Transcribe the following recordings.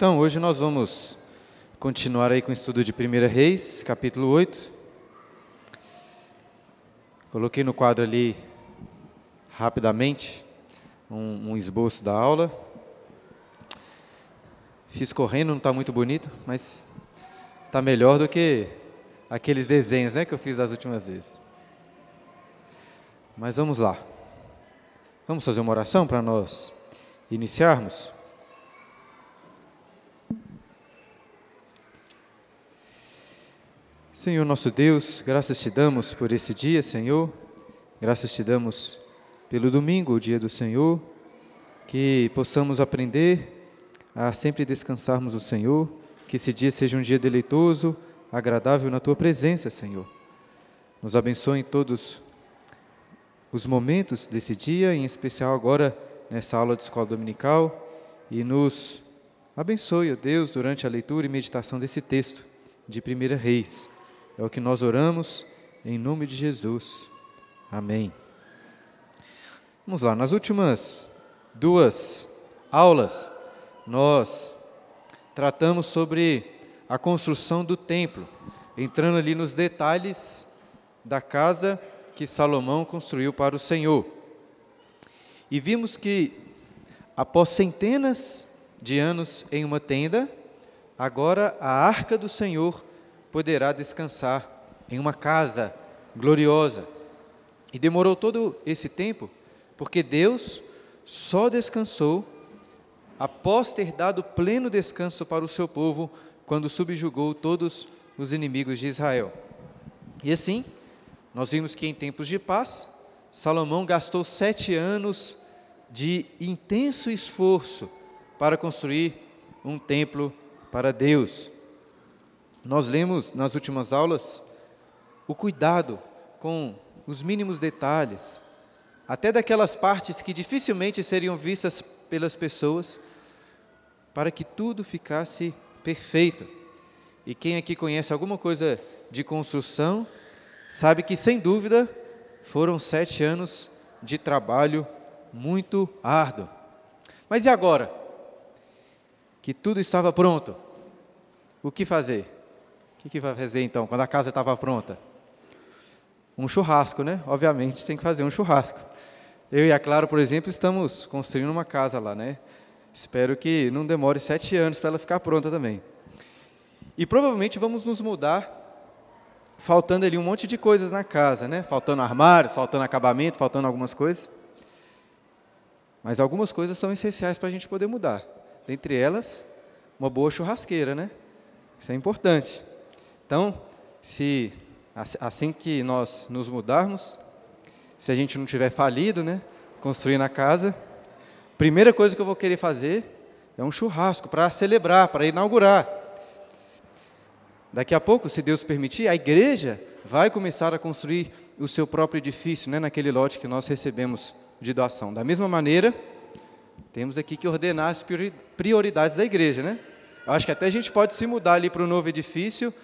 Então, hoje nós vamos continuar aí com o estudo de 1 Reis, capítulo 8. Coloquei no quadro ali, rapidamente, um, um esboço da aula. Fiz correndo, não está muito bonito, mas está melhor do que aqueles desenhos né, que eu fiz das últimas vezes. Mas vamos lá. Vamos fazer uma oração para nós iniciarmos? Senhor nosso Deus, graças te damos por esse dia, Senhor. Graças te damos pelo domingo, o dia do Senhor. Que possamos aprender a sempre descansarmos no Senhor. Que esse dia seja um dia deleitoso, agradável na tua presença, Senhor. Nos abençoe em todos os momentos desse dia, em especial agora nessa aula de escola dominical. E nos abençoe, ó Deus, durante a leitura e meditação desse texto de 1 Reis. É o que nós oramos em nome de Jesus. Amém. Vamos lá, nas últimas duas aulas, nós tratamos sobre a construção do templo, entrando ali nos detalhes da casa que Salomão construiu para o Senhor. E vimos que, após centenas de anos em uma tenda, agora a arca do Senhor poderá descansar em uma casa gloriosa. E demorou todo esse tempo, porque Deus só descansou após ter dado pleno descanso para o seu povo, quando subjugou todos os inimigos de Israel. E assim, nós vimos que em tempos de paz, Salomão gastou sete anos de intenso esforço para construir um templo para Deus. Nós lemos nas últimas aulas o cuidado com os mínimos detalhes, até daquelas partes que dificilmente seriam vistas pelas pessoas, para que tudo ficasse perfeito. E quem aqui conhece alguma coisa de construção, sabe que, sem dúvida, foram sete anos de trabalho muito árduo. Mas e agora? Que tudo estava pronto, o que fazer? O que, que vai fazer então, quando a casa estava pronta? Um churrasco, né? Obviamente tem que fazer um churrasco. Eu e a Clara, por exemplo, estamos construindo uma casa lá, né? Espero que não demore sete anos para ela ficar pronta também. E provavelmente vamos nos mudar, faltando ali um monte de coisas na casa, né? Faltando armários, faltando acabamento, faltando algumas coisas. Mas algumas coisas são essenciais para a gente poder mudar. Dentre elas, uma boa churrasqueira, né? Isso é importante. Então, se assim que nós nos mudarmos, se a gente não tiver falido, né, construindo a casa, primeira coisa que eu vou querer fazer é um churrasco para celebrar, para inaugurar. Daqui a pouco, se Deus permitir, a igreja vai começar a construir o seu próprio edifício, né, naquele lote que nós recebemos de doação. Da mesma maneira, temos aqui que ordenar as prioridades da igreja, né? Acho que até a gente pode se mudar ali para o novo edifício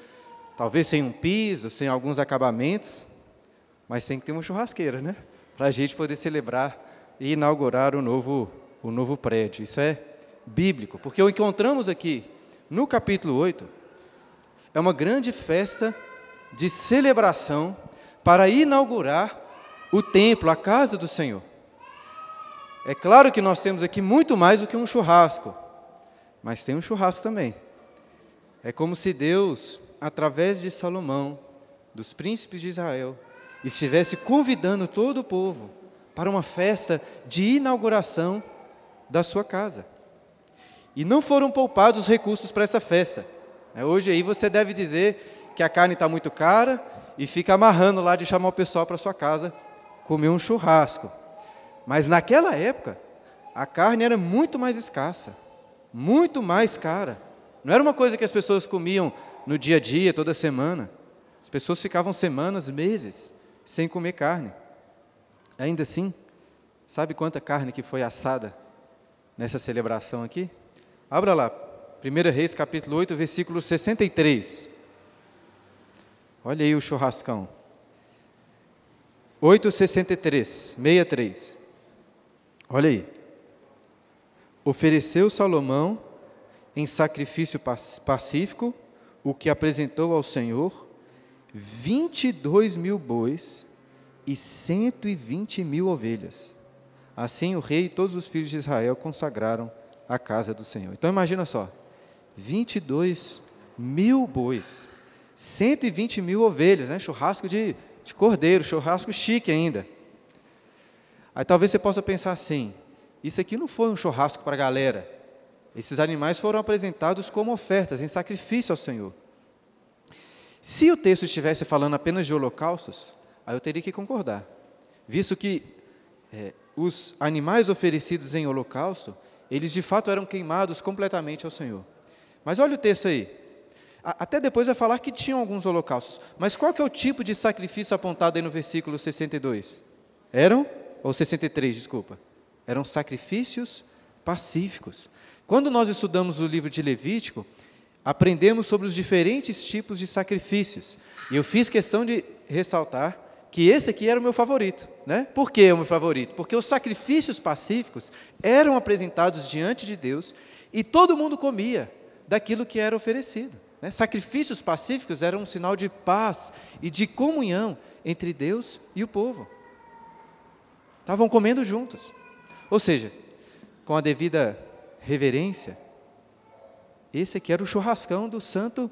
talvez sem um piso, sem alguns acabamentos, mas tem que ter uma churrasqueira, né? Para a gente poder celebrar e inaugurar o novo, o novo prédio. Isso é bíblico, porque o encontramos aqui no capítulo 8 é uma grande festa de celebração para inaugurar o templo, a casa do Senhor. É claro que nós temos aqui muito mais do que um churrasco, mas tem um churrasco também. É como se Deus através de Salomão, dos príncipes de Israel, estivesse convidando todo o povo para uma festa de inauguração da sua casa. E não foram poupados os recursos para essa festa. É, hoje aí você deve dizer que a carne está muito cara e fica amarrando lá de chamar o pessoal para sua casa comer um churrasco. Mas naquela época, a carne era muito mais escassa, muito mais cara. Não era uma coisa que as pessoas comiam no dia a dia, toda semana. As pessoas ficavam semanas, meses, sem comer carne. Ainda assim, sabe quanta carne que foi assada nessa celebração aqui? Abra lá, 1 Reis capítulo 8, versículo 63. Olha aí o churrascão. 8,63, 63. Olha aí. Ofereceu Salomão em sacrifício pacífico o que apresentou ao Senhor 22 mil bois e 120 mil ovelhas. Assim o rei e todos os filhos de Israel consagraram a casa do Senhor. Então imagina só, 22 mil bois, 120 mil ovelhas, né? churrasco de, de cordeiro, churrasco chique ainda. Aí talvez você possa pensar assim: isso aqui não foi um churrasco para a galera. Esses animais foram apresentados como ofertas, em sacrifício ao Senhor. Se o texto estivesse falando apenas de holocaustos, aí eu teria que concordar, visto que é, os animais oferecidos em holocausto, eles de fato eram queimados completamente ao Senhor. Mas olha o texto aí. Até depois vai falar que tinham alguns holocaustos. Mas qual que é o tipo de sacrifício apontado aí no versículo 62? Eram, ou 63, desculpa. Eram sacrifícios pacíficos. Quando nós estudamos o livro de Levítico, aprendemos sobre os diferentes tipos de sacrifícios. E eu fiz questão de ressaltar que esse aqui era o meu favorito. Né? Por que é o meu favorito? Porque os sacrifícios pacíficos eram apresentados diante de Deus e todo mundo comia daquilo que era oferecido. Né? Sacrifícios pacíficos eram um sinal de paz e de comunhão entre Deus e o povo. Estavam comendo juntos. Ou seja, com a devida reverência, esse aqui era o churrascão do santo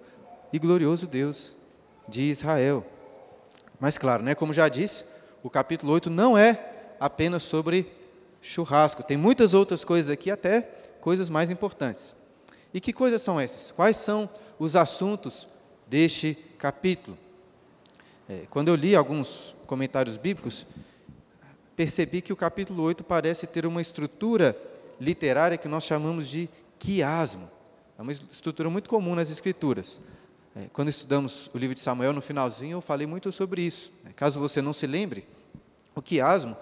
e glorioso Deus de Israel. Mas claro, né, como já disse, o capítulo 8 não é apenas sobre churrasco, tem muitas outras coisas aqui, até coisas mais importantes. E que coisas são essas? Quais são os assuntos deste capítulo? É, quando eu li alguns comentários bíblicos, percebi que o capítulo 8 parece ter uma estrutura literária que nós chamamos de quiasmo. É uma estrutura muito comum nas escrituras. É, quando estudamos o livro de Samuel, no finalzinho, eu falei muito sobre isso. É, caso você não se lembre, o quiasmo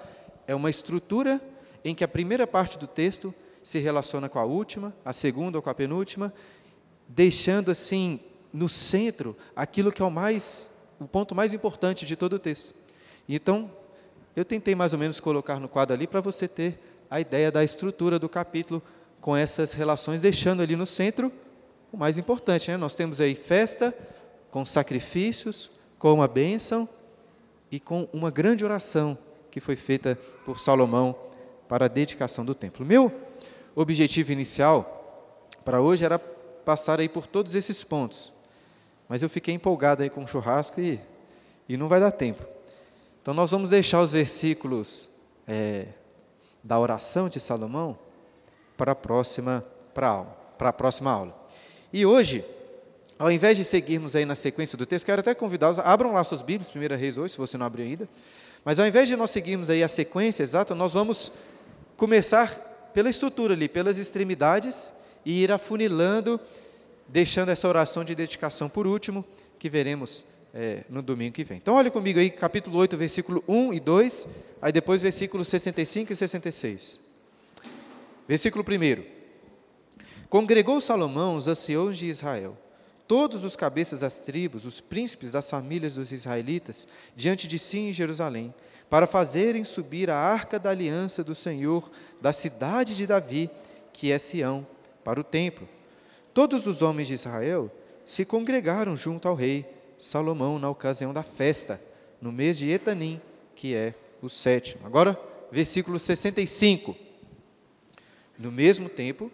é uma estrutura em que a primeira parte do texto se relaciona com a última, a segunda ou com a penúltima, deixando assim no centro aquilo que é o mais o ponto mais importante de todo o texto. Então, eu tentei mais ou menos colocar no quadro ali para você ter a ideia da estrutura do capítulo com essas relações, deixando ali no centro o mais importante. Né? Nós temos aí festa, com sacrifícios, com uma bênção e com uma grande oração que foi feita por Salomão para a dedicação do templo. Meu objetivo inicial para hoje era passar aí por todos esses pontos, mas eu fiquei empolgado aí com o churrasco e, e não vai dar tempo. Então nós vamos deixar os versículos é, da oração de Salomão para a próxima para a, aula, para a próxima aula. E hoje, ao invés de seguirmos aí na sequência do texto, quero até convidá-los, abram lá suas Bíblias, 1 Reis 8, se você não abriu ainda. Mas ao invés de nós seguirmos aí a sequência exata, nós vamos começar pela estrutura ali, pelas extremidades, e ir afunilando, deixando essa oração de dedicação por último, que veremos é, no domingo que vem. Então, olhe comigo aí, capítulo 8, versículo 1 e 2, aí depois versículos 65 e 66. Versículo 1. Congregou Salomão os anciãos de Israel, todos os cabeças das tribos, os príncipes das famílias dos israelitas, diante de si em Jerusalém, para fazerem subir a arca da aliança do Senhor da cidade de Davi, que é Sião, para o templo. Todos os homens de Israel se congregaram junto ao rei Salomão na ocasião da festa, no mês de Etanim, que é o sétimo. Agora, versículo 65. No mesmo tempo,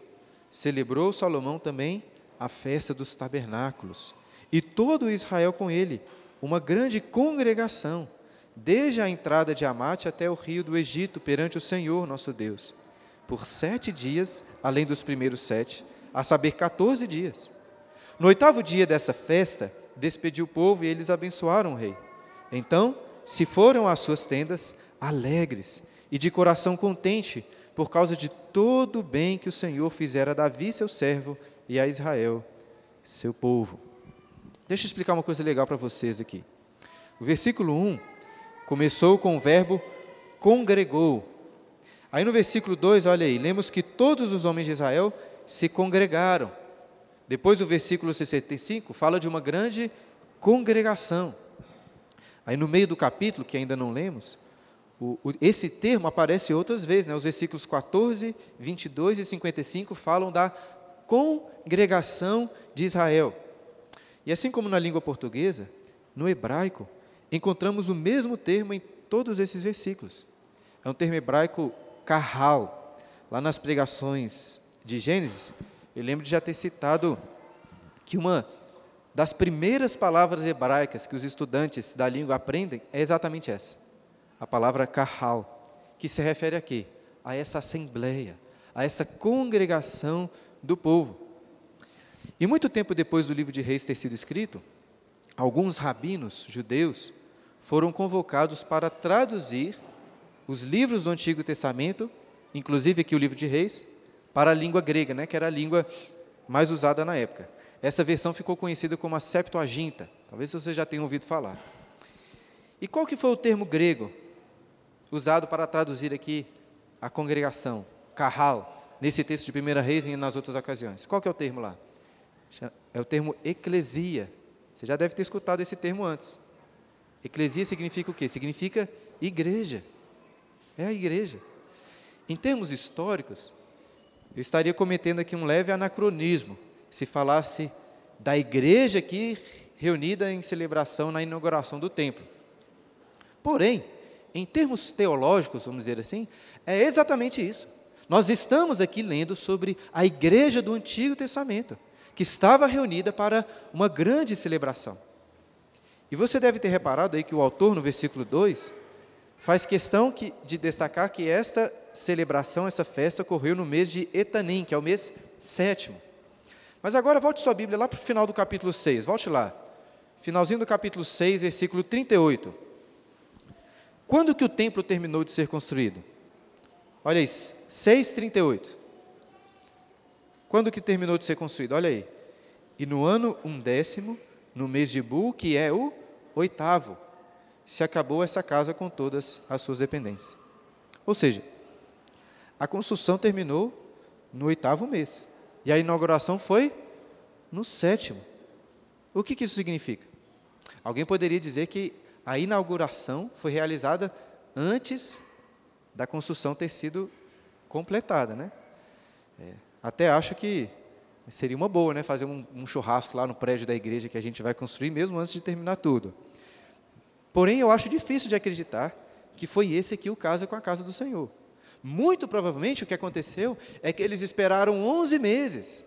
celebrou Salomão também a festa dos tabernáculos, e todo Israel com ele, uma grande congregação, desde a entrada de Amate até o rio do Egito, perante o Senhor nosso Deus, por sete dias, além dos primeiros sete, a saber, 14 dias. No oitavo dia dessa festa, despediu o povo e eles abençoaram o rei. Então, se foram às suas tendas, alegres e de coração contente, por causa de todo o bem que o Senhor fizera a Davi, seu servo, e a Israel, seu povo. Deixa eu explicar uma coisa legal para vocês aqui. O versículo 1 começou com o verbo congregou. Aí no versículo 2, olha aí, lemos que todos os homens de Israel se congregaram. Depois o versículo 65 fala de uma grande congregação. Aí no meio do capítulo, que ainda não lemos, o, o, esse termo aparece outras vezes, né? os versículos 14, 22 e 55 falam da congregação de Israel. E assim como na língua portuguesa, no hebraico, encontramos o mesmo termo em todos esses versículos. É um termo hebraico carral. Lá nas pregações de Gênesis, eu lembro de já ter citado que uma das primeiras palavras hebraicas que os estudantes da língua aprendem é exatamente essa. A palavra carral, que se refere a quê? A essa assembleia, a essa congregação do povo. E muito tempo depois do livro de Reis ter sido escrito, alguns rabinos judeus foram convocados para traduzir os livros do Antigo Testamento, inclusive aqui o livro de Reis, para a língua grega, né, que era a língua mais usada na época. Essa versão ficou conhecida como a Septuaginta. Talvez você já tenha ouvido falar. E qual que foi o termo grego usado para traduzir aqui a congregação, carral, nesse texto de 1 Reis e nas outras ocasiões? Qual que é o termo lá? É o termo eclesia. Você já deve ter escutado esse termo antes. Eclesia significa o quê? Significa igreja. É a igreja. Em termos históricos, eu estaria cometendo aqui um leve anacronismo se falasse da igreja aqui reunida em celebração na inauguração do templo. Porém, em termos teológicos, vamos dizer assim, é exatamente isso. Nós estamos aqui lendo sobre a igreja do Antigo Testamento, que estava reunida para uma grande celebração. E você deve ter reparado aí que o autor, no versículo 2, faz questão que, de destacar que esta celebração, essa festa, ocorreu no mês de Etanim, que é o mês sétimo. Mas agora volte sua Bíblia lá para o final do capítulo 6, volte lá. Finalzinho do capítulo 6, versículo 38. Quando que o templo terminou de ser construído? Olha aí, 6,38. Quando que terminou de ser construído? Olha aí. E no ano undécimo, no mês de Bu, que é o oitavo, se acabou essa casa com todas as suas dependências. Ou seja, a construção terminou no oitavo mês. E a inauguração foi no sétimo. O que, que isso significa? Alguém poderia dizer que a inauguração foi realizada antes da construção ter sido completada, né? É, até acho que Seria uma boa, né? Fazer um, um churrasco lá no prédio da igreja que a gente vai construir, mesmo antes de terminar tudo. Porém, eu acho difícil de acreditar que foi esse aqui o caso com a casa do Senhor. Muito provavelmente o que aconteceu é que eles esperaram 11 meses.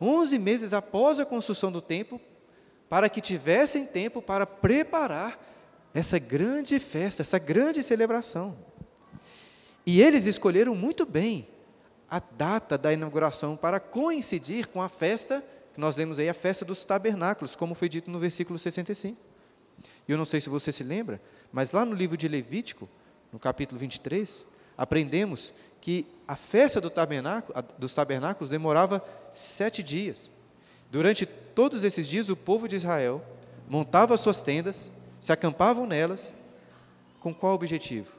11 meses após a construção do templo, para que tivessem tempo para preparar essa grande festa, essa grande celebração. E eles escolheram muito bem a data da inauguração para coincidir com a festa, que nós lemos aí, a festa dos tabernáculos, como foi dito no versículo 65. E eu não sei se você se lembra, mas lá no livro de Levítico, no capítulo 23, aprendemos que a festa do tabernáculo, dos tabernáculos demorava sete dias. Durante todos esses dias, o povo de Israel montava suas tendas, se acampavam nelas, com qual objetivo?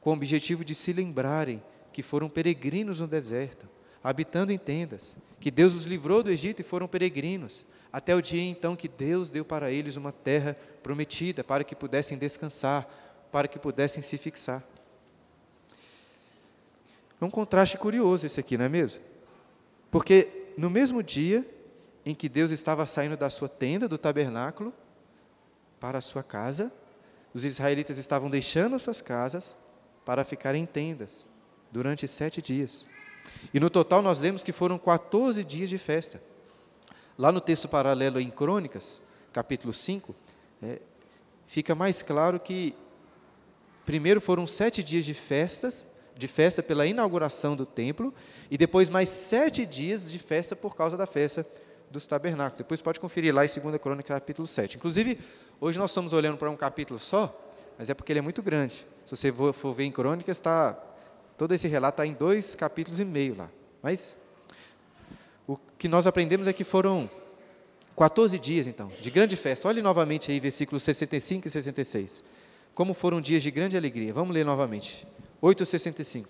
Com o objetivo de se lembrarem que foram peregrinos no deserto, habitando em tendas, que Deus os livrou do Egito e foram peregrinos, até o dia então que Deus deu para eles uma terra prometida, para que pudessem descansar, para que pudessem se fixar. É um contraste curioso esse aqui, não é mesmo? Porque no mesmo dia em que Deus estava saindo da sua tenda, do tabernáculo, para a sua casa, os israelitas estavam deixando as suas casas para ficar em tendas durante sete dias. E no total nós lemos que foram 14 dias de festa. Lá no texto paralelo em Crônicas, capítulo 5, é, fica mais claro que primeiro foram sete dias de festas, de festa pela inauguração do templo, e depois mais sete dias de festa por causa da festa dos tabernáculos. Depois pode conferir lá em 2 Crônicas, capítulo 7. Inclusive, hoje nós estamos olhando para um capítulo só, mas é porque ele é muito grande. Se você for ver em Crônicas, está Todo esse relato está em dois capítulos e meio lá. Mas o que nós aprendemos é que foram 14 dias, então, de grande festa. Olhe novamente aí, versículos 65 e 66. Como foram dias de grande alegria. Vamos ler novamente. 8,65.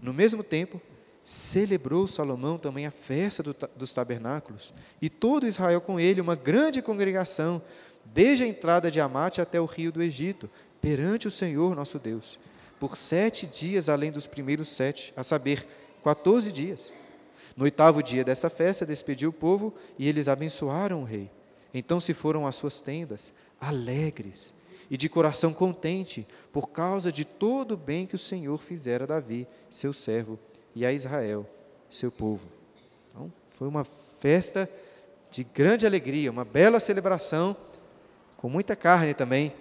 No mesmo tempo, celebrou Salomão também a festa do, dos tabernáculos, e todo Israel com ele, uma grande congregação, desde a entrada de Amate até o rio do Egito, perante o Senhor nosso Deus por sete dias além dos primeiros sete, a saber, 14 dias. No oitavo dia dessa festa, despediu o povo e eles abençoaram o rei. Então se foram às suas tendas, alegres e de coração contente, por causa de todo o bem que o Senhor fizera a Davi, seu servo, e a Israel, seu povo. Então, foi uma festa de grande alegria, uma bela celebração, com muita carne também,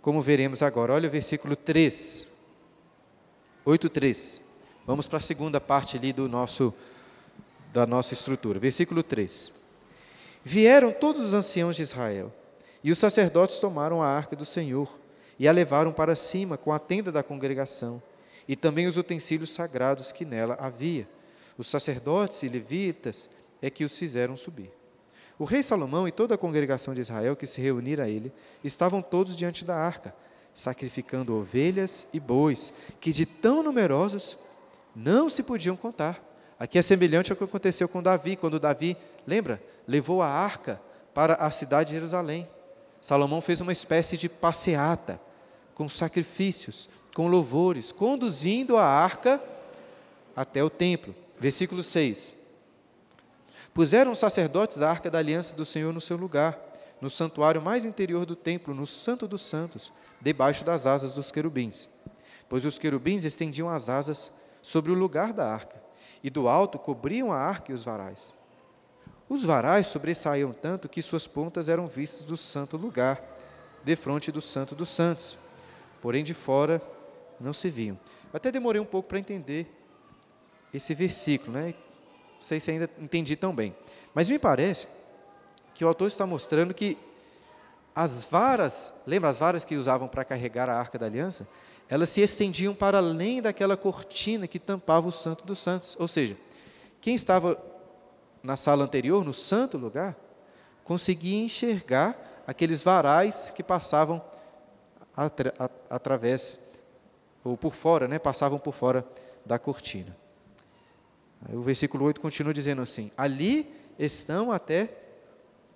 como veremos agora. Olha o versículo 3. 8:3. Vamos para a segunda parte ali do nosso da nossa estrutura. Versículo 3. Vieram todos os anciãos de Israel, e os sacerdotes tomaram a arca do Senhor e a levaram para cima com a tenda da congregação, e também os utensílios sagrados que nela havia. Os sacerdotes e levitas é que os fizeram subir. O rei Salomão e toda a congregação de Israel que se reunira a ele estavam todos diante da arca, sacrificando ovelhas e bois, que de tão numerosos não se podiam contar. Aqui é semelhante ao que aconteceu com Davi, quando Davi, lembra, levou a arca para a cidade de Jerusalém. Salomão fez uma espécie de passeata, com sacrifícios, com louvores, conduzindo a arca até o templo. Versículo 6. Puseram os sacerdotes a arca da aliança do Senhor no seu lugar, no santuário mais interior do templo, no Santo dos Santos, debaixo das asas dos querubins. Pois os querubins estendiam as asas sobre o lugar da arca e do alto cobriam a arca e os varais. Os varais sobressaíam tanto que suas pontas eram vistas do santo lugar, defronte do santo dos santos, porém de fora não se viam. Até demorei um pouco para entender esse versículo, né? Não sei se ainda entendi tão bem. Mas me parece que o autor está mostrando que as varas, lembra as varas que usavam para carregar a arca da aliança? elas se estendiam para além daquela cortina que tampava o Santo dos Santos. Ou seja, quem estava na sala anterior, no santo lugar, conseguia enxergar aqueles varais que passavam atra através, ou por fora, né, passavam por fora da cortina. Aí o versículo 8 continua dizendo assim: Ali estão até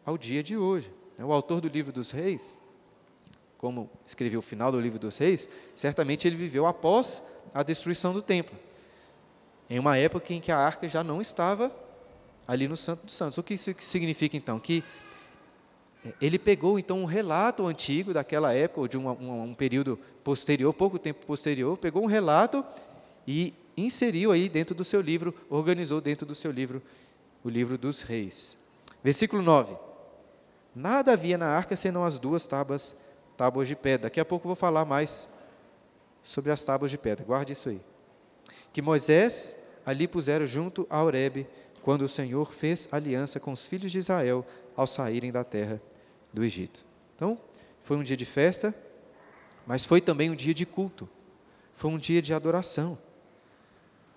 ao dia de hoje. O autor do livro dos reis como escreveu o final do livro dos reis, certamente ele viveu após a destruição do templo. Em uma época em que a arca já não estava ali no Santo dos Santos. O que isso significa então? Que é, ele pegou então um relato antigo daquela época, ou de um, um, um, período posterior, pouco tempo posterior, pegou um relato e inseriu aí dentro do seu livro, organizou dentro do seu livro o livro dos reis. Versículo 9. Nada havia na arca senão as duas tábuas tábuas de pedra. Daqui a pouco eu vou falar mais sobre as tábuas de pedra. Guarde isso aí. Que Moisés ali puseram junto a Horebe, quando o Senhor fez aliança com os filhos de Israel ao saírem da terra do Egito. Então, foi um dia de festa, mas foi também um dia de culto. Foi um dia de adoração.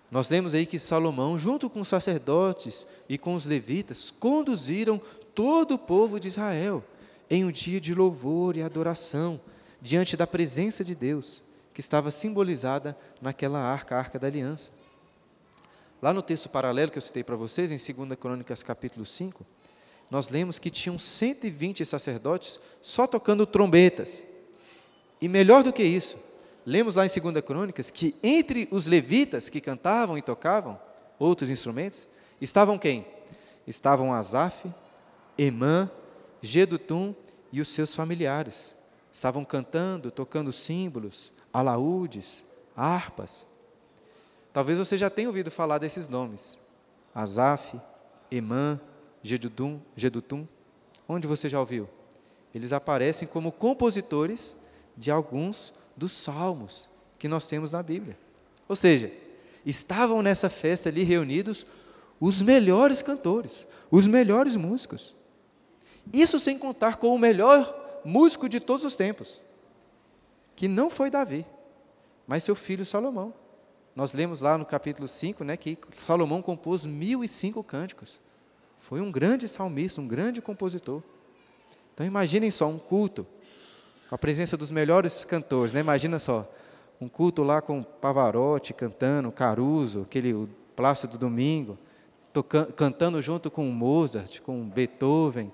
Nós lemos aí que Salomão, junto com os sacerdotes e com os levitas, conduziram todo o povo de Israel em um dia de louvor e adoração diante da presença de Deus, que estava simbolizada naquela arca, a arca da aliança. Lá no texto paralelo que eu citei para vocês, em 2 Crônicas capítulo 5, nós lemos que tinham 120 sacerdotes só tocando trombetas. E melhor do que isso, lemos lá em 2 Crônicas que entre os levitas que cantavam e tocavam outros instrumentos, estavam quem? Estavam Asaf, Emã, Gedutum e os seus familiares. Estavam cantando, tocando símbolos, alaúdes, harpas. Talvez você já tenha ouvido falar desses nomes. Asaf, Emã, Gedutum, Gedutum. Onde você já ouviu? Eles aparecem como compositores de alguns dos salmos que nós temos na Bíblia. Ou seja, estavam nessa festa ali reunidos os melhores cantores, os melhores músicos. Isso sem contar com o melhor músico de todos os tempos, que não foi Davi, mas seu filho Salomão. Nós lemos lá no capítulo 5 né, que Salomão compôs mil e cinco cânticos. Foi um grande salmista, um grande compositor. Então imaginem só um culto, com a presença dos melhores cantores, né? imagina só, um culto lá com Pavarotti cantando, Caruso, aquele o Plácido Domingo, tocando, cantando junto com Mozart, com Beethoven,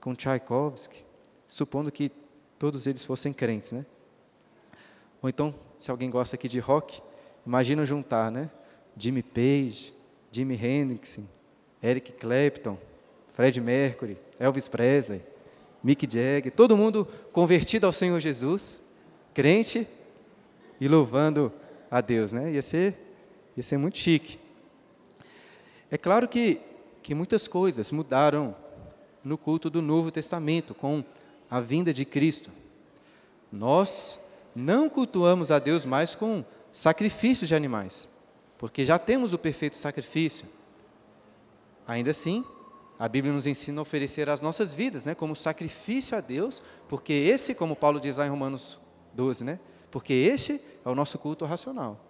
com Tchaikovsky, supondo que todos eles fossem crentes, né? Ou então, se alguém gosta aqui de rock, imagina juntar, né? Jimmy Page, Jimi Hendrix, Eric Clapton, Fred Mercury, Elvis Presley, Mick Jagger, todo mundo convertido ao Senhor Jesus, crente e louvando a Deus, né? Ia ser, ia ser muito chique. É claro que, que muitas coisas mudaram no culto do Novo Testamento com a vinda de Cristo. Nós não cultuamos a Deus mais com sacrifícios de animais, porque já temos o perfeito sacrifício. Ainda assim, a Bíblia nos ensina a oferecer as nossas vidas, né, como sacrifício a Deus, porque esse, como Paulo diz lá em Romanos 12, né, porque este é o nosso culto racional.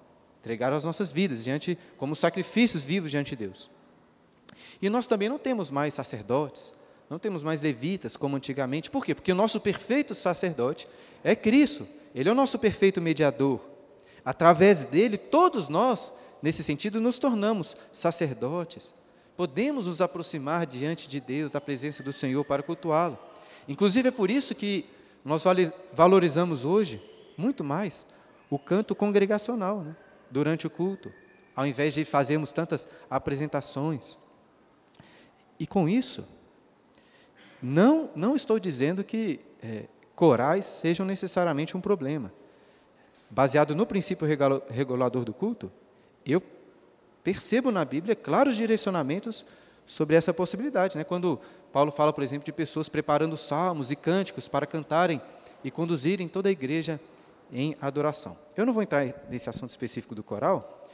Entregar as nossas vidas diante como sacrifícios vivos diante de Deus. E nós também não temos mais sacerdotes, não temos mais levitas como antigamente. Por quê? Porque o nosso perfeito sacerdote é Cristo. Ele é o nosso perfeito mediador. Através dele, todos nós, nesse sentido, nos tornamos sacerdotes. Podemos nos aproximar diante de Deus, da presença do Senhor, para cultuá-lo. Inclusive, é por isso que nós valorizamos hoje, muito mais, o canto congregacional, né? durante o culto, ao invés de fazermos tantas apresentações. E com isso, não, não estou dizendo que é, corais sejam necessariamente um problema. Baseado no princípio regulador do culto, eu percebo na Bíblia claros direcionamentos sobre essa possibilidade. Né? Quando Paulo fala, por exemplo, de pessoas preparando salmos e cânticos para cantarem e conduzirem toda a igreja em adoração. Eu não vou entrar nesse assunto específico do coral,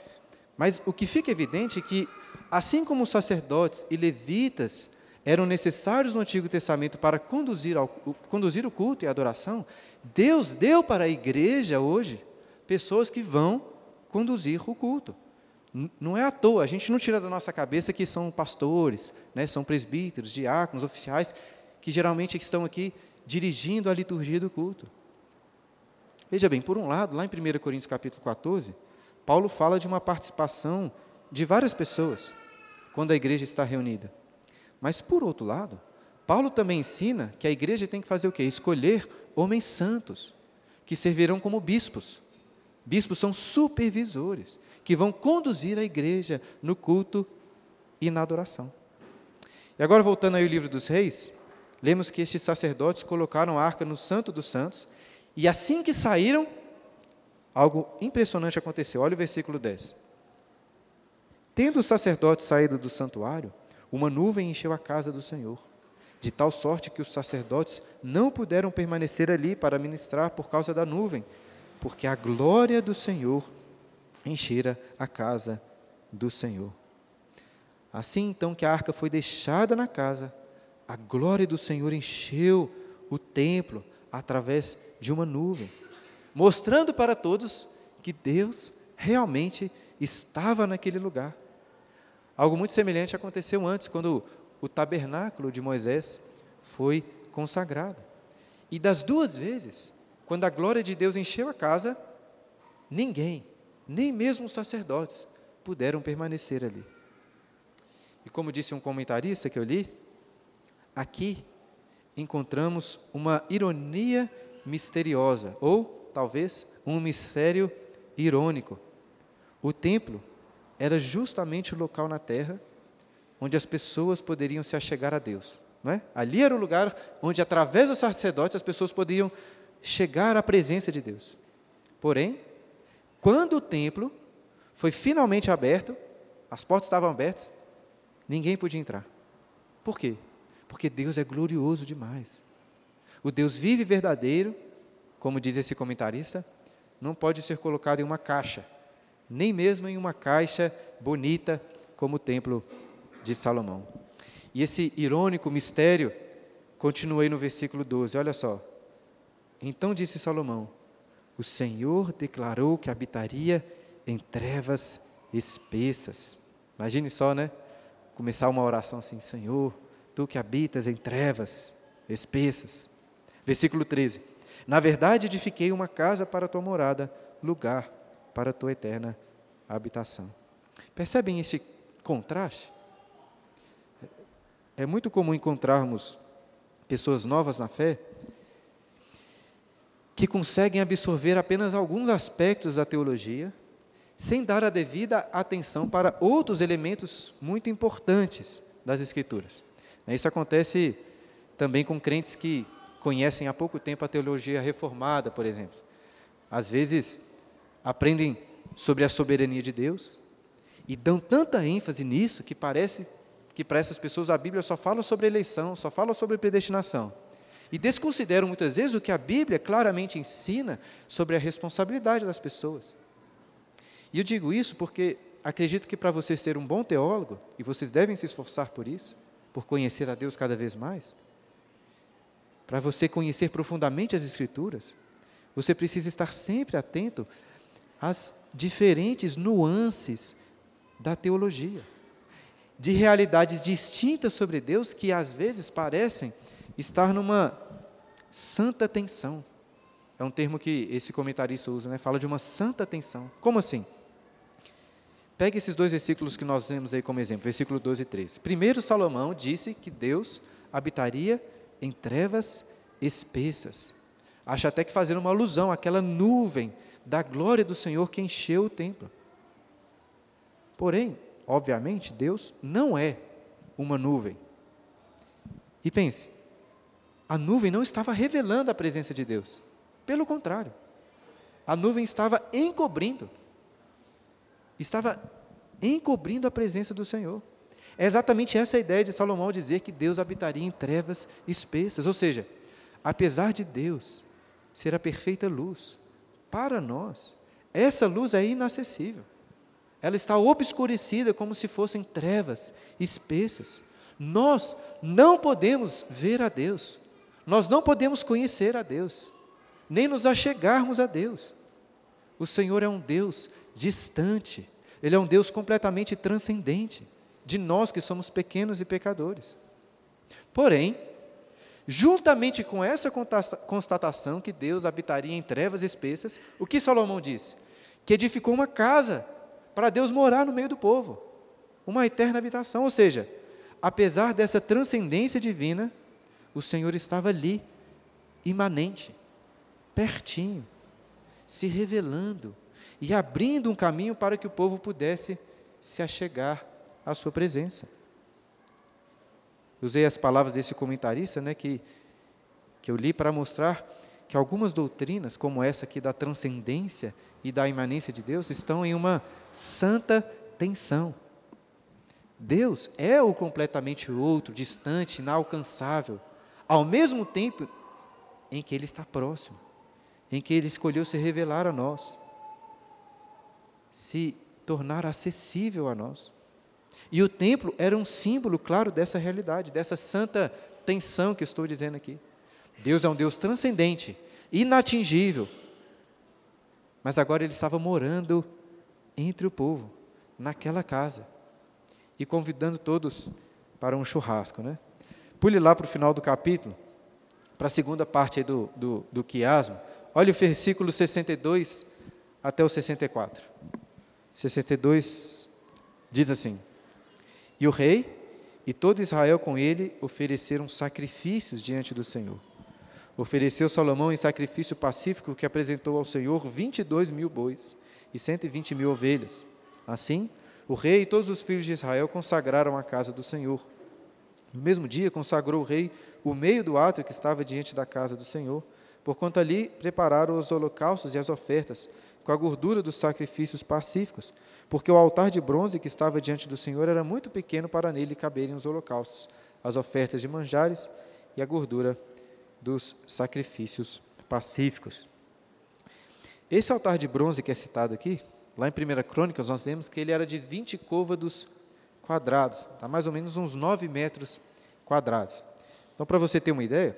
mas o que fica evidente é que, assim como os sacerdotes e levitas eram necessários no Antigo Testamento para conduzir, ao, conduzir o culto e a adoração, Deus deu para a igreja hoje pessoas que vão conduzir o culto. Não é à toa, a gente não tira da nossa cabeça que são pastores, né, são presbíteros, diáconos, oficiais, que geralmente estão aqui dirigindo a liturgia do culto. Veja bem, por um lado, lá em 1 Coríntios capítulo 14, Paulo fala de uma participação de várias pessoas quando a igreja está reunida. Mas, por outro lado, Paulo também ensina que a igreja tem que fazer o quê? Escolher homens santos, que servirão como bispos. Bispos são supervisores, que vão conduzir a igreja no culto e na adoração. E agora, voltando aí ao livro dos reis, lemos que estes sacerdotes colocaram a arca no Santo dos Santos e assim que saíram, algo impressionante aconteceu. Olha o versículo 10. Tendo os sacerdotes saído do santuário, uma nuvem encheu a casa do Senhor, de tal sorte que os sacerdotes não puderam permanecer ali para ministrar por causa da nuvem, porque a glória do Senhor enchera a casa do Senhor. Assim então que a arca foi deixada na casa, a glória do Senhor encheu o templo através de uma nuvem, mostrando para todos que Deus realmente estava naquele lugar. Algo muito semelhante aconteceu antes, quando o tabernáculo de Moisés foi consagrado. E das duas vezes, quando a glória de Deus encheu a casa, ninguém, nem mesmo os sacerdotes, puderam permanecer ali. E como disse um comentarista que eu li, aqui encontramos uma ironia misteriosa, ou talvez um mistério irônico. O templo era justamente o local na terra onde as pessoas poderiam se achegar a Deus. Não é? Ali era o lugar onde, através dos sacerdotes, as pessoas podiam chegar à presença de Deus. Porém, quando o templo foi finalmente aberto, as portas estavam abertas, ninguém podia entrar. Por quê? Porque Deus é glorioso demais. O Deus vive e verdadeiro, como diz esse comentarista, não pode ser colocado em uma caixa, nem mesmo em uma caixa bonita como o templo de Salomão. E esse irônico mistério, continuei no versículo 12, olha só. Então disse Salomão: O Senhor declarou que habitaria em trevas espessas. Imagine só, né? Começar uma oração assim: Senhor, tu que habitas em trevas espessas. Versículo 13: Na verdade, edifiquei uma casa para tua morada, lugar para tua eterna habitação. Percebem esse contraste? É muito comum encontrarmos pessoas novas na fé que conseguem absorver apenas alguns aspectos da teologia sem dar a devida atenção para outros elementos muito importantes das Escrituras. Isso acontece também com crentes que conhecem há pouco tempo a teologia reformada, por exemplo. Às vezes, aprendem sobre a soberania de Deus e dão tanta ênfase nisso que parece que para essas pessoas a Bíblia só fala sobre eleição, só fala sobre predestinação. E desconsideram muitas vezes o que a Bíblia claramente ensina sobre a responsabilidade das pessoas. E eu digo isso porque acredito que para você ser um bom teólogo, e vocês devem se esforçar por isso, por conhecer a Deus cada vez mais, para você conhecer profundamente as Escrituras, você precisa estar sempre atento às diferentes nuances da teologia de realidades distintas sobre Deus que às vezes parecem estar numa santa tensão. É um termo que esse comentarista usa, né? Fala de uma santa tensão. Como assim? Pegue esses dois versículos que nós vemos aí como exemplo, versículo 12 e 13. Primeiro, Salomão disse que Deus habitaria em trevas espessas. Acha até que fazendo uma alusão àquela nuvem da glória do Senhor que encheu o templo. Porém, obviamente, Deus não é uma nuvem. E pense, a nuvem não estava revelando a presença de Deus. Pelo contrário, a nuvem estava encobrindo. Estava encobrindo a presença do Senhor. É exatamente essa a ideia de Salomão dizer que Deus habitaria em trevas espessas. Ou seja, apesar de Deus ser a perfeita luz, para nós, essa luz é inacessível. Ela está obscurecida como se fossem trevas espessas. Nós não podemos ver a Deus. Nós não podemos conhecer a Deus, nem nos achegarmos a Deus. O Senhor é um Deus distante. Ele é um Deus completamente transcendente de nós que somos pequenos e pecadores. Porém, juntamente com essa constatação que Deus habitaria em trevas espessas, o que Salomão diz? Que edificou uma casa para Deus morar no meio do povo, uma eterna habitação. Ou seja, apesar dessa transcendência divina, o Senhor estava ali, imanente, pertinho, se revelando e abrindo um caminho para que o povo pudesse se achegar à sua presença. Usei as palavras desse comentarista, né, que, que eu li para mostrar que algumas doutrinas, como essa aqui da transcendência e da imanência de Deus, estão em uma santa tensão. Deus é o completamente outro, distante, inalcançável, ao mesmo tempo em que Ele está próximo, em que Ele escolheu se revelar a nós, se tornar acessível a nós. E o templo era um símbolo, claro, dessa realidade, dessa santa tensão que estou dizendo aqui. Deus é um Deus transcendente, inatingível, mas agora ele estava morando entre o povo, naquela casa, e convidando todos para um churrasco. Né? Pule lá para o final do capítulo, para a segunda parte do, do, do quiasmo. Olha o versículo 62 até o 64. 62 diz assim: E o rei e todo Israel com ele ofereceram sacrifícios diante do Senhor. Ofereceu Salomão em sacrifício pacífico que apresentou ao Senhor 22 mil bois e 120 mil ovelhas. Assim, o rei e todos os filhos de Israel consagraram a casa do Senhor. No mesmo dia, consagrou o rei o meio do átrio que estava diante da casa do Senhor, porquanto ali prepararam os holocaustos e as ofertas, com a gordura dos sacrifícios pacíficos, porque o altar de bronze que estava diante do Senhor era muito pequeno para nele caberem os holocaustos, as ofertas de manjares e a gordura dos sacrifícios pacíficos. Esse altar de bronze que é citado aqui, lá em 1 Crônicas, nós vemos que ele era de 20 côvados quadrados, dá mais ou menos uns 9 metros quadrados. Então, para você ter uma ideia,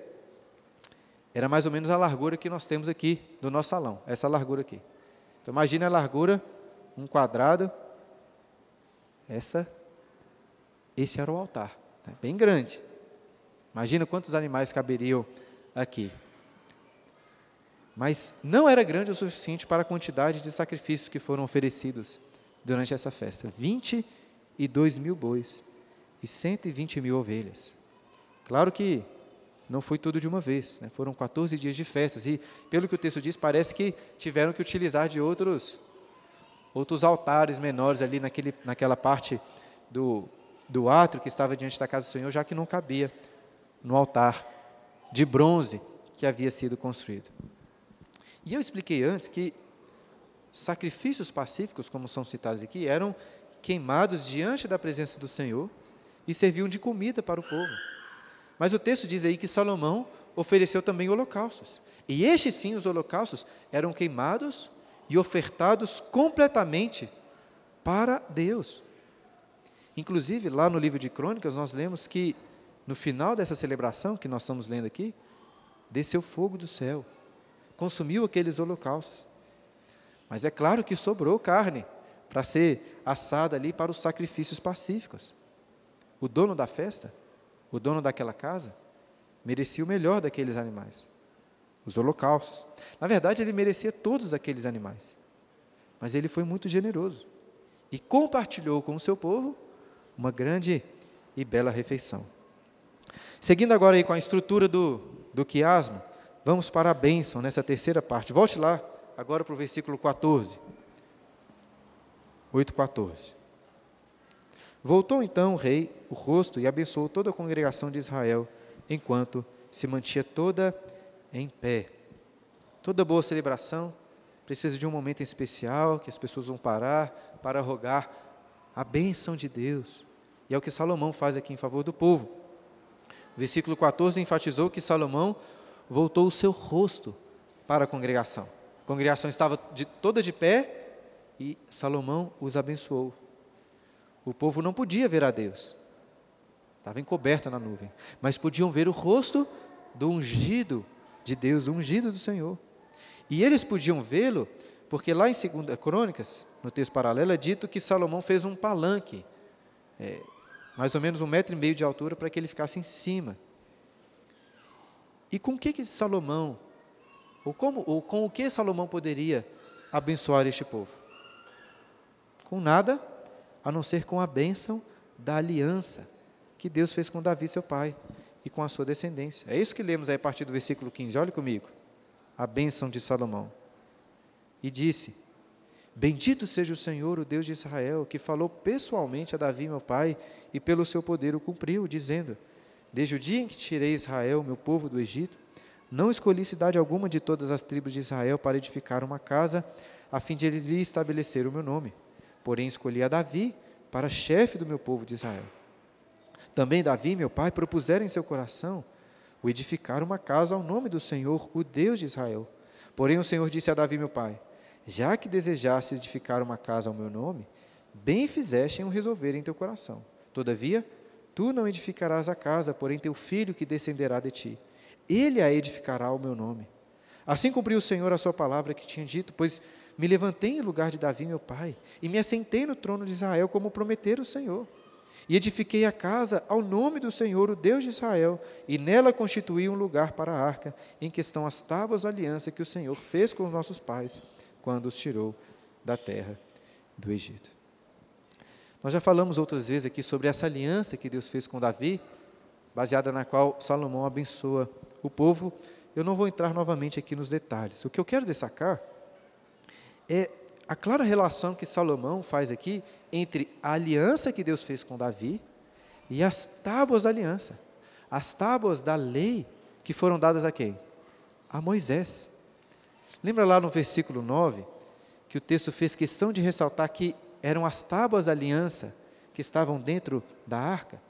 era mais ou menos a largura que nós temos aqui do nosso salão, essa largura aqui. Então, imagine a largura, um quadrado, essa, esse era o altar, né? bem grande. Imagina quantos animais caberiam aqui. Mas não era grande o suficiente para a quantidade de sacrifícios que foram oferecidos durante essa festa: 22 mil bois e 120 mil ovelhas. Claro que não foi tudo de uma vez, né? foram 14 dias de festas, e pelo que o texto diz, parece que tiveram que utilizar de outros outros altares menores ali naquele, naquela parte do, do átrio que estava diante da casa do Senhor, já que não cabia no altar de bronze que havia sido construído. E eu expliquei antes que sacrifícios pacíficos, como são citados aqui, eram queimados diante da presença do Senhor e serviam de comida para o povo. Mas o texto diz aí que Salomão ofereceu também holocaustos. E estes sim, os holocaustos, eram queimados e ofertados completamente para Deus. Inclusive, lá no livro de Crônicas, nós lemos que no final dessa celebração que nós estamos lendo aqui, desceu fogo do céu, consumiu aqueles holocaustos. Mas é claro que sobrou carne para ser assada ali para os sacrifícios pacíficos. O dono da festa, o dono daquela casa, merecia o melhor daqueles animais, os holocaustos. Na verdade, ele merecia todos aqueles animais, mas ele foi muito generoso e compartilhou com o seu povo uma grande e bela refeição. Seguindo agora aí com a estrutura do, do quiasmo, vamos para a bênção nessa terceira parte. Volte lá agora para o versículo 14. 8,14. Voltou então o rei o rosto e abençoou toda a congregação de Israel, enquanto se mantinha toda em pé. Toda boa celebração precisa de um momento especial que as pessoas vão parar para rogar a bênção de Deus. E é o que Salomão faz aqui em favor do povo. O versículo 14 enfatizou que Salomão voltou o seu rosto para a congregação. A congregação estava de, toda de pé e Salomão os abençoou. O povo não podia ver a Deus, estava encoberto na nuvem, mas podiam ver o rosto do ungido de Deus, o ungido do Senhor. E eles podiam vê-lo, porque lá em 2 Crônicas, no texto paralelo, é dito que Salomão fez um palanque, é, mais ou menos um metro e meio de altura, para que ele ficasse em cima. E com que, que Salomão, ou, como, ou com o que Salomão poderia abençoar este povo? Com nada, a não ser com a bênção da aliança que Deus fez com Davi, seu pai, e com a sua descendência. É isso que lemos aí a partir do versículo 15. Olhe comigo. A bênção de Salomão. E disse: Bendito seja o Senhor, o Deus de Israel, que falou pessoalmente a Davi, meu pai, e pelo seu poder o cumpriu, dizendo: Desde o dia em que tirei Israel, meu povo, do Egito, não escolhi cidade alguma de todas as tribos de Israel para edificar uma casa, a fim de lhe estabelecer o meu nome. Porém, escolhi a Davi para chefe do meu povo de Israel. Também Davi, meu pai, propusera em seu coração o edificar uma casa ao nome do Senhor, o Deus de Israel. Porém, o Senhor disse a Davi, meu pai: Já que desejaste edificar uma casa ao meu nome, bem fizeste em o resolver em teu coração. Todavia, tu não edificarás a casa, porém teu filho que descenderá de ti. Ele a edificará ao meu nome. Assim cumpriu o Senhor a sua palavra que tinha dito, pois me levantei em lugar de Davi, meu pai, e me assentei no trono de Israel, como prometera o Senhor. E edifiquei a casa ao nome do Senhor, o Deus de Israel, e nela constituí um lugar para a arca, em que estão as tábuas da aliança que o Senhor fez com os nossos pais, quando os tirou da terra do Egito. Nós já falamos outras vezes aqui sobre essa aliança que Deus fez com Davi, baseada na qual Salomão abençoa o povo. Eu não vou entrar novamente aqui nos detalhes. O que eu quero destacar é a clara relação que Salomão faz aqui entre a aliança que Deus fez com Davi e as tábuas da aliança. As tábuas da lei que foram dadas a quem? A Moisés. Lembra lá no versículo 9 que o texto fez questão de ressaltar que eram as tábuas da aliança que estavam dentro da arca?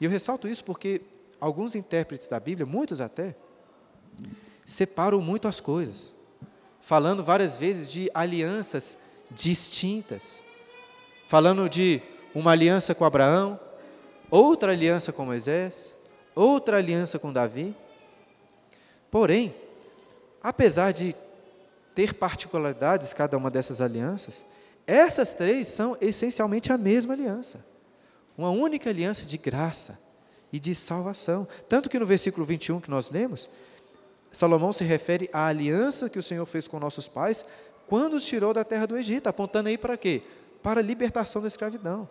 E eu ressalto isso porque alguns intérpretes da Bíblia, muitos até, separam muito as coisas falando várias vezes de alianças distintas, falando de uma aliança com Abraão, outra aliança com Moisés, outra aliança com Davi. Porém, apesar de ter particularidades cada uma dessas alianças, essas três são essencialmente a mesma aliança. Uma única aliança de graça e de salvação. Tanto que no versículo 21 que nós lemos, Salomão se refere à aliança que o Senhor fez com nossos pais quando os tirou da terra do Egito, apontando aí para quê? Para a libertação da escravidão.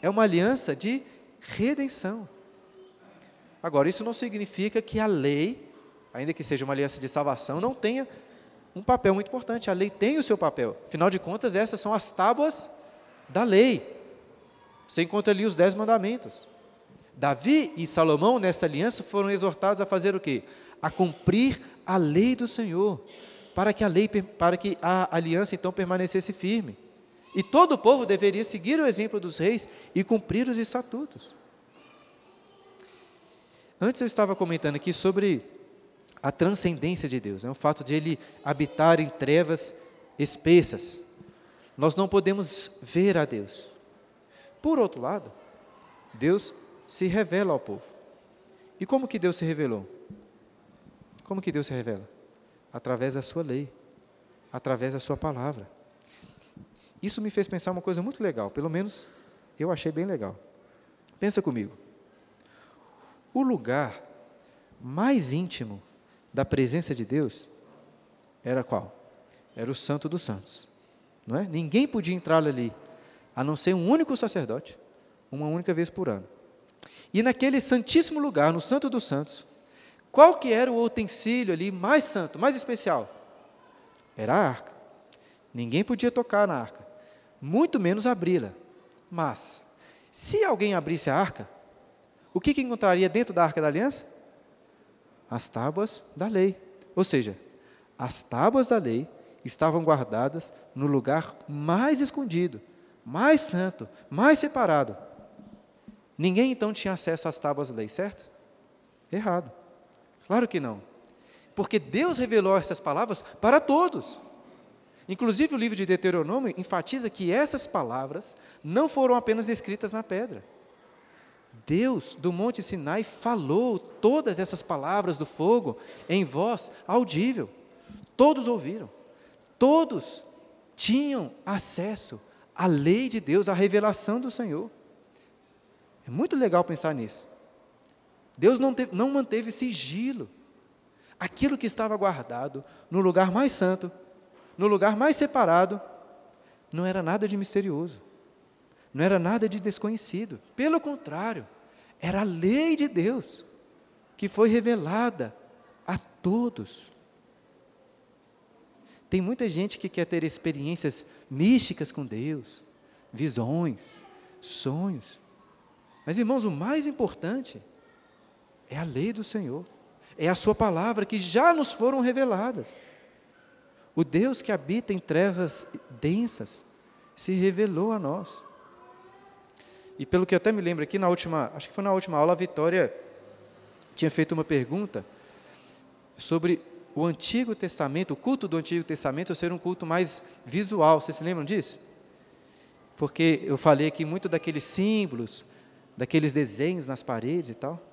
É uma aliança de redenção. Agora, isso não significa que a lei, ainda que seja uma aliança de salvação, não tenha um papel muito importante. A lei tem o seu papel. Afinal de contas, essas são as tábuas da lei. Você encontra ali os dez mandamentos. Davi e Salomão, nessa aliança, foram exortados a fazer o quê? A cumprir a lei do Senhor, para que a lei, para que a aliança então permanecesse firme. E todo o povo deveria seguir o exemplo dos reis e cumprir os estatutos. Antes eu estava comentando aqui sobre a transcendência de Deus, né? o fato de Ele habitar em trevas espessas. Nós não podemos ver a Deus. Por outro lado, Deus se revela ao povo. E como que Deus se revelou? Como que Deus se revela? Através da sua lei, através da sua palavra. Isso me fez pensar uma coisa muito legal, pelo menos eu achei bem legal. Pensa comigo. O lugar mais íntimo da presença de Deus era qual? Era o Santo dos Santos. Não é? Ninguém podia entrar ali, a não ser um único sacerdote, uma única vez por ano. E naquele santíssimo lugar, no Santo dos Santos, qual que era o utensílio ali mais santo, mais especial? Era a arca. Ninguém podia tocar na arca, muito menos abri-la. Mas, se alguém abrisse a arca, o que, que encontraria dentro da arca da aliança? As tábuas da lei. Ou seja, as tábuas da lei estavam guardadas no lugar mais escondido, mais santo, mais separado. Ninguém então tinha acesso às tábuas da lei, certo? Errado. Claro que não. Porque Deus revelou essas palavras para todos. Inclusive, o livro de Deuteronômio enfatiza que essas palavras não foram apenas escritas na pedra. Deus, do Monte Sinai, falou todas essas palavras do fogo em voz audível. Todos ouviram. Todos tinham acesso à lei de Deus, à revelação do Senhor. É muito legal pensar nisso. Deus não, teve, não manteve sigilo. Aquilo que estava guardado no lugar mais santo, no lugar mais separado, não era nada de misterioso não era nada de desconhecido. Pelo contrário, era a lei de Deus que foi revelada a todos. Tem muita gente que quer ter experiências místicas com Deus, visões, sonhos. Mas, irmãos, o mais importante é a lei do Senhor, é a Sua palavra que já nos foram reveladas. O Deus que habita em trevas densas se revelou a nós. E pelo que eu até me lembro aqui, na última, acho que foi na última aula, a Vitória tinha feito uma pergunta sobre o Antigo Testamento, o culto do Antigo Testamento ser um culto mais visual. Vocês se lembram disso? Porque eu falei aqui muito daqueles símbolos, daqueles desenhos nas paredes e tal.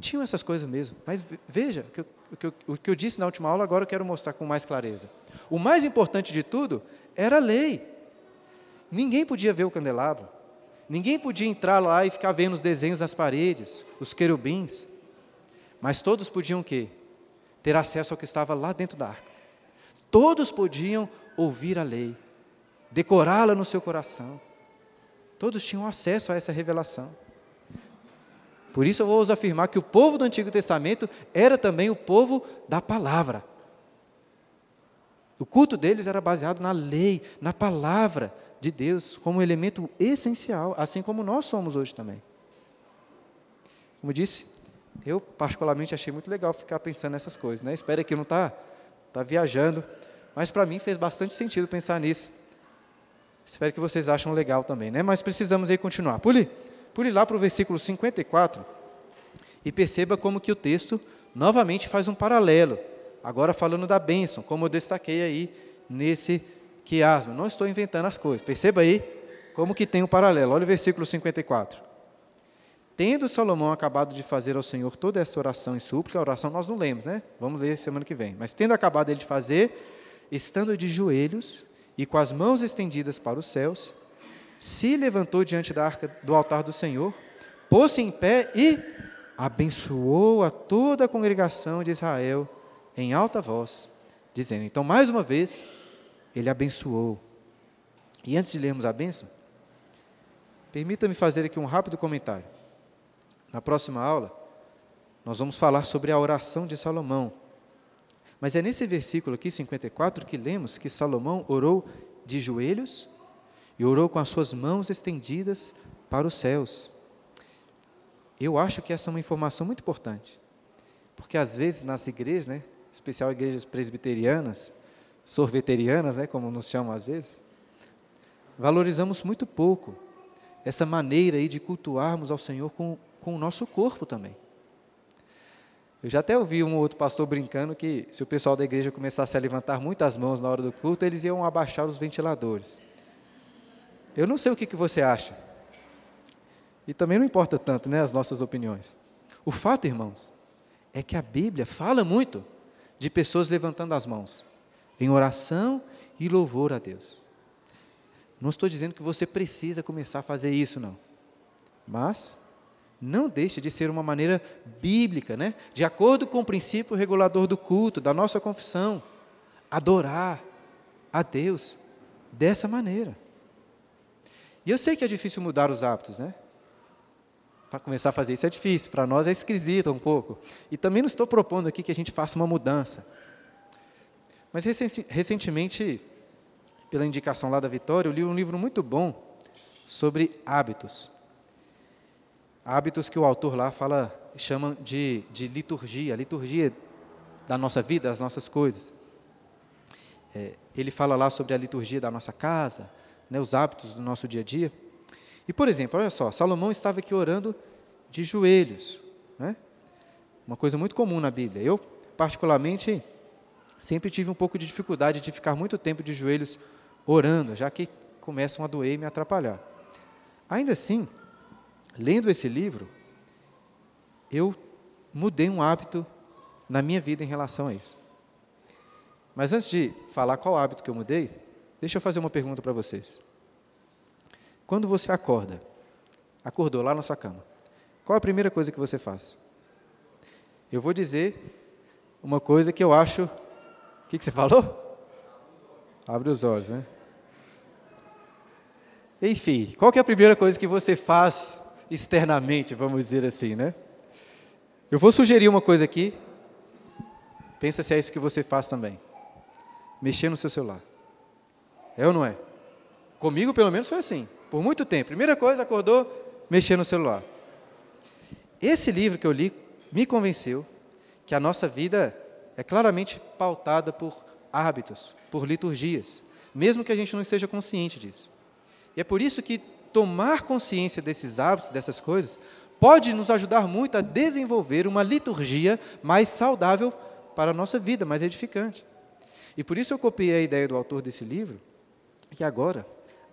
Tinham essas coisas mesmo. Mas veja, o que, eu, o, que eu, o que eu disse na última aula, agora eu quero mostrar com mais clareza. O mais importante de tudo era a lei. Ninguém podia ver o candelabro. Ninguém podia entrar lá e ficar vendo os desenhos das paredes, os querubins. Mas todos podiam o quê? Ter acesso ao que estava lá dentro da arca. Todos podiam ouvir a lei, decorá-la no seu coração. Todos tinham acesso a essa revelação. Por isso eu vou afirmar que o povo do Antigo Testamento era também o povo da palavra. O culto deles era baseado na lei, na palavra, de Deus como elemento essencial, assim como nós somos hoje também. Como disse, eu particularmente achei muito legal ficar pensando nessas coisas. Né? Espero que não está tá viajando, mas para mim fez bastante sentido pensar nisso. Espero que vocês acham legal também, né? Mas precisamos aí continuar. Pule, pule lá para o versículo 54 e perceba como que o texto novamente faz um paralelo. Agora falando da bênção, como eu destaquei aí nesse quiasma. Não estou inventando as coisas. Perceba aí como que tem o um paralelo. Olha o versículo 54. Tendo Salomão acabado de fazer ao Senhor toda essa oração e súplica, a oração nós não lemos, né? Vamos ler semana que vem. Mas tendo acabado ele de fazer, estando de joelhos e com as mãos estendidas para os céus, se levantou diante da arca do altar do Senhor, pôs-se em pé e abençoou a toda a congregação de Israel em alta voz, dizendo: Então, mais uma vez, ele abençoou. E antes de lermos a bênção, permita-me fazer aqui um rápido comentário. Na próxima aula, nós vamos falar sobre a oração de Salomão. Mas é nesse versículo aqui, 54, que lemos que Salomão orou de joelhos e orou com as suas mãos estendidas para os céus. Eu acho que essa é uma informação muito importante, porque às vezes nas igrejas, né, especial igrejas presbiterianas, sorveterianas, né, como nos chamam às vezes, valorizamos muito pouco essa maneira aí de cultuarmos ao Senhor com, com o nosso corpo também. Eu já até ouvi um outro pastor brincando que se o pessoal da igreja começasse a levantar muitas mãos na hora do culto, eles iam abaixar os ventiladores. Eu não sei o que, que você acha. E também não importa tanto, né, as nossas opiniões. O fato, irmãos, é que a Bíblia fala muito de pessoas levantando as mãos em oração e louvor a Deus. Não estou dizendo que você precisa começar a fazer isso, não. Mas não deixe de ser uma maneira bíblica, né? de acordo com o princípio regulador do culto, da nossa confissão, adorar a Deus dessa maneira. E eu sei que é difícil mudar os hábitos, né? Para começar a fazer isso é difícil, para nós é esquisito um pouco. E também não estou propondo aqui que a gente faça uma mudança. Mas recentemente, pela indicação lá da Vitória, eu li um livro muito bom sobre hábitos hábitos que o autor lá fala, chama de, de liturgia, liturgia da nossa vida, das nossas coisas. É, ele fala lá sobre a liturgia da nossa casa, né, os hábitos do nosso dia a dia. E, por exemplo, olha só, Salomão estava aqui orando de joelhos, né? uma coisa muito comum na Bíblia. Eu, particularmente, sempre tive um pouco de dificuldade de ficar muito tempo de joelhos orando, já que começam a doer e me atrapalhar. Ainda assim, lendo esse livro, eu mudei um hábito na minha vida em relação a isso. Mas antes de falar qual hábito que eu mudei, deixa eu fazer uma pergunta para vocês. Quando você acorda, acordou lá na sua cama, qual a primeira coisa que você faz? Eu vou dizer uma coisa que eu acho. O que, que você falou? Abre os olhos, né? Enfim, qual é a primeira coisa que você faz externamente, vamos dizer assim, né? Eu vou sugerir uma coisa aqui. Pensa se é isso que você faz também. Mexer no seu celular. É ou não é? Comigo, pelo menos, foi assim. Por muito tempo. Primeira coisa, acordou, mexer no celular. Esse livro que eu li me convenceu que a nossa vida é claramente pautada por hábitos, por liturgias, mesmo que a gente não esteja consciente disso. E é por isso que tomar consciência desses hábitos, dessas coisas, pode nos ajudar muito a desenvolver uma liturgia mais saudável para a nossa vida, mais edificante. E por isso eu copiei a ideia do autor desse livro, que agora,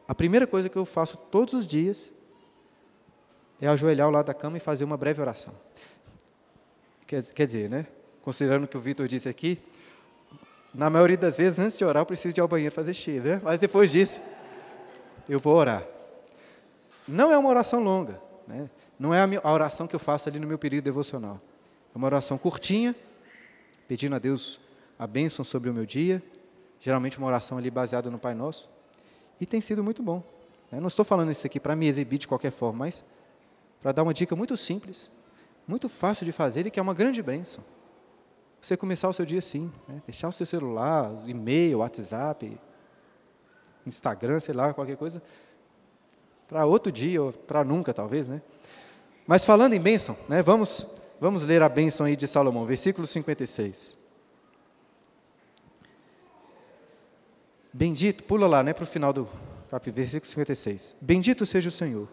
a primeira coisa que eu faço todos os dias é ajoelhar ao lado da cama e fazer uma breve oração. Quer, quer dizer, né? Considerando o que o Vitor disse aqui, na maioria das vezes, antes de orar, eu preciso ir ao banheiro fazer xixi, né? Mas depois disso, eu vou orar. Não é uma oração longa, né? não é a, oração que eu faço ali no meu período devocional. É uma oração curtinha, pedindo a Deus a bênção sobre o meu dia, geralmente uma oração ali baseada no Pai Nosso, e tem sido muito bom. Né? Não estou falando isso aqui para me exibir de qualquer forma, mas para dar uma dica muito simples, muito fácil de fazer e que é uma grande bênção. Você começar o seu dia assim, né? deixar o seu celular, e-mail, WhatsApp, Instagram, sei lá, qualquer coisa, para outro dia, ou para nunca, talvez, né? Mas falando em bênção, né, vamos, vamos ler a bênção aí de Salomão, versículo 56. Bendito, pula lá, né, para o final do capítulo, versículo 56. Bendito seja o Senhor,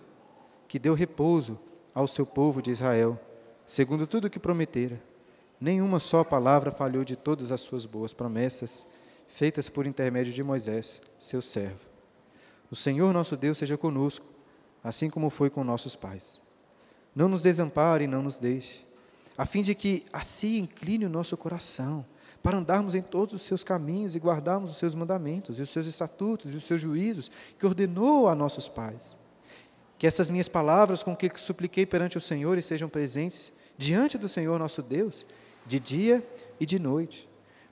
que deu repouso ao seu povo de Israel, segundo tudo o que prometera. Nenhuma só palavra falhou de todas as suas boas promessas, feitas por intermédio de Moisés, seu servo. O Senhor nosso Deus seja conosco, assim como foi com nossos pais. Não nos desampare e não nos deixe, a fim de que assim incline o nosso coração, para andarmos em todos os seus caminhos e guardarmos os seus mandamentos, e os seus estatutos, e os seus juízos, que ordenou a nossos pais. Que essas minhas palavras com que supliquei perante o Senhor estejam presentes diante do Senhor nosso Deus, de dia e de noite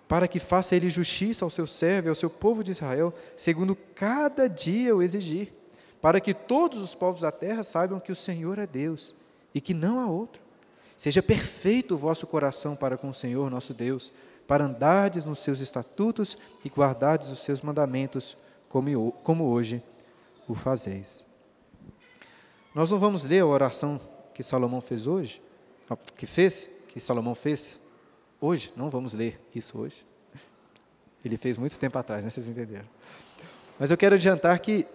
para que faça ele justiça ao seu servo e ao seu povo de Israel, segundo cada dia o exigir, para que todos os povos da terra saibam que o Senhor é Deus e que não há outro. Seja perfeito o vosso coração para com o Senhor nosso Deus, para andardes nos seus estatutos e guardardes os seus mandamentos, como, como hoje o fazeis. Nós não vamos ler a oração que Salomão fez hoje, que fez, que Salomão fez hoje, não vamos ler isso hoje. Ele fez muito tempo atrás, né? Vocês entenderam. Mas eu quero adiantar que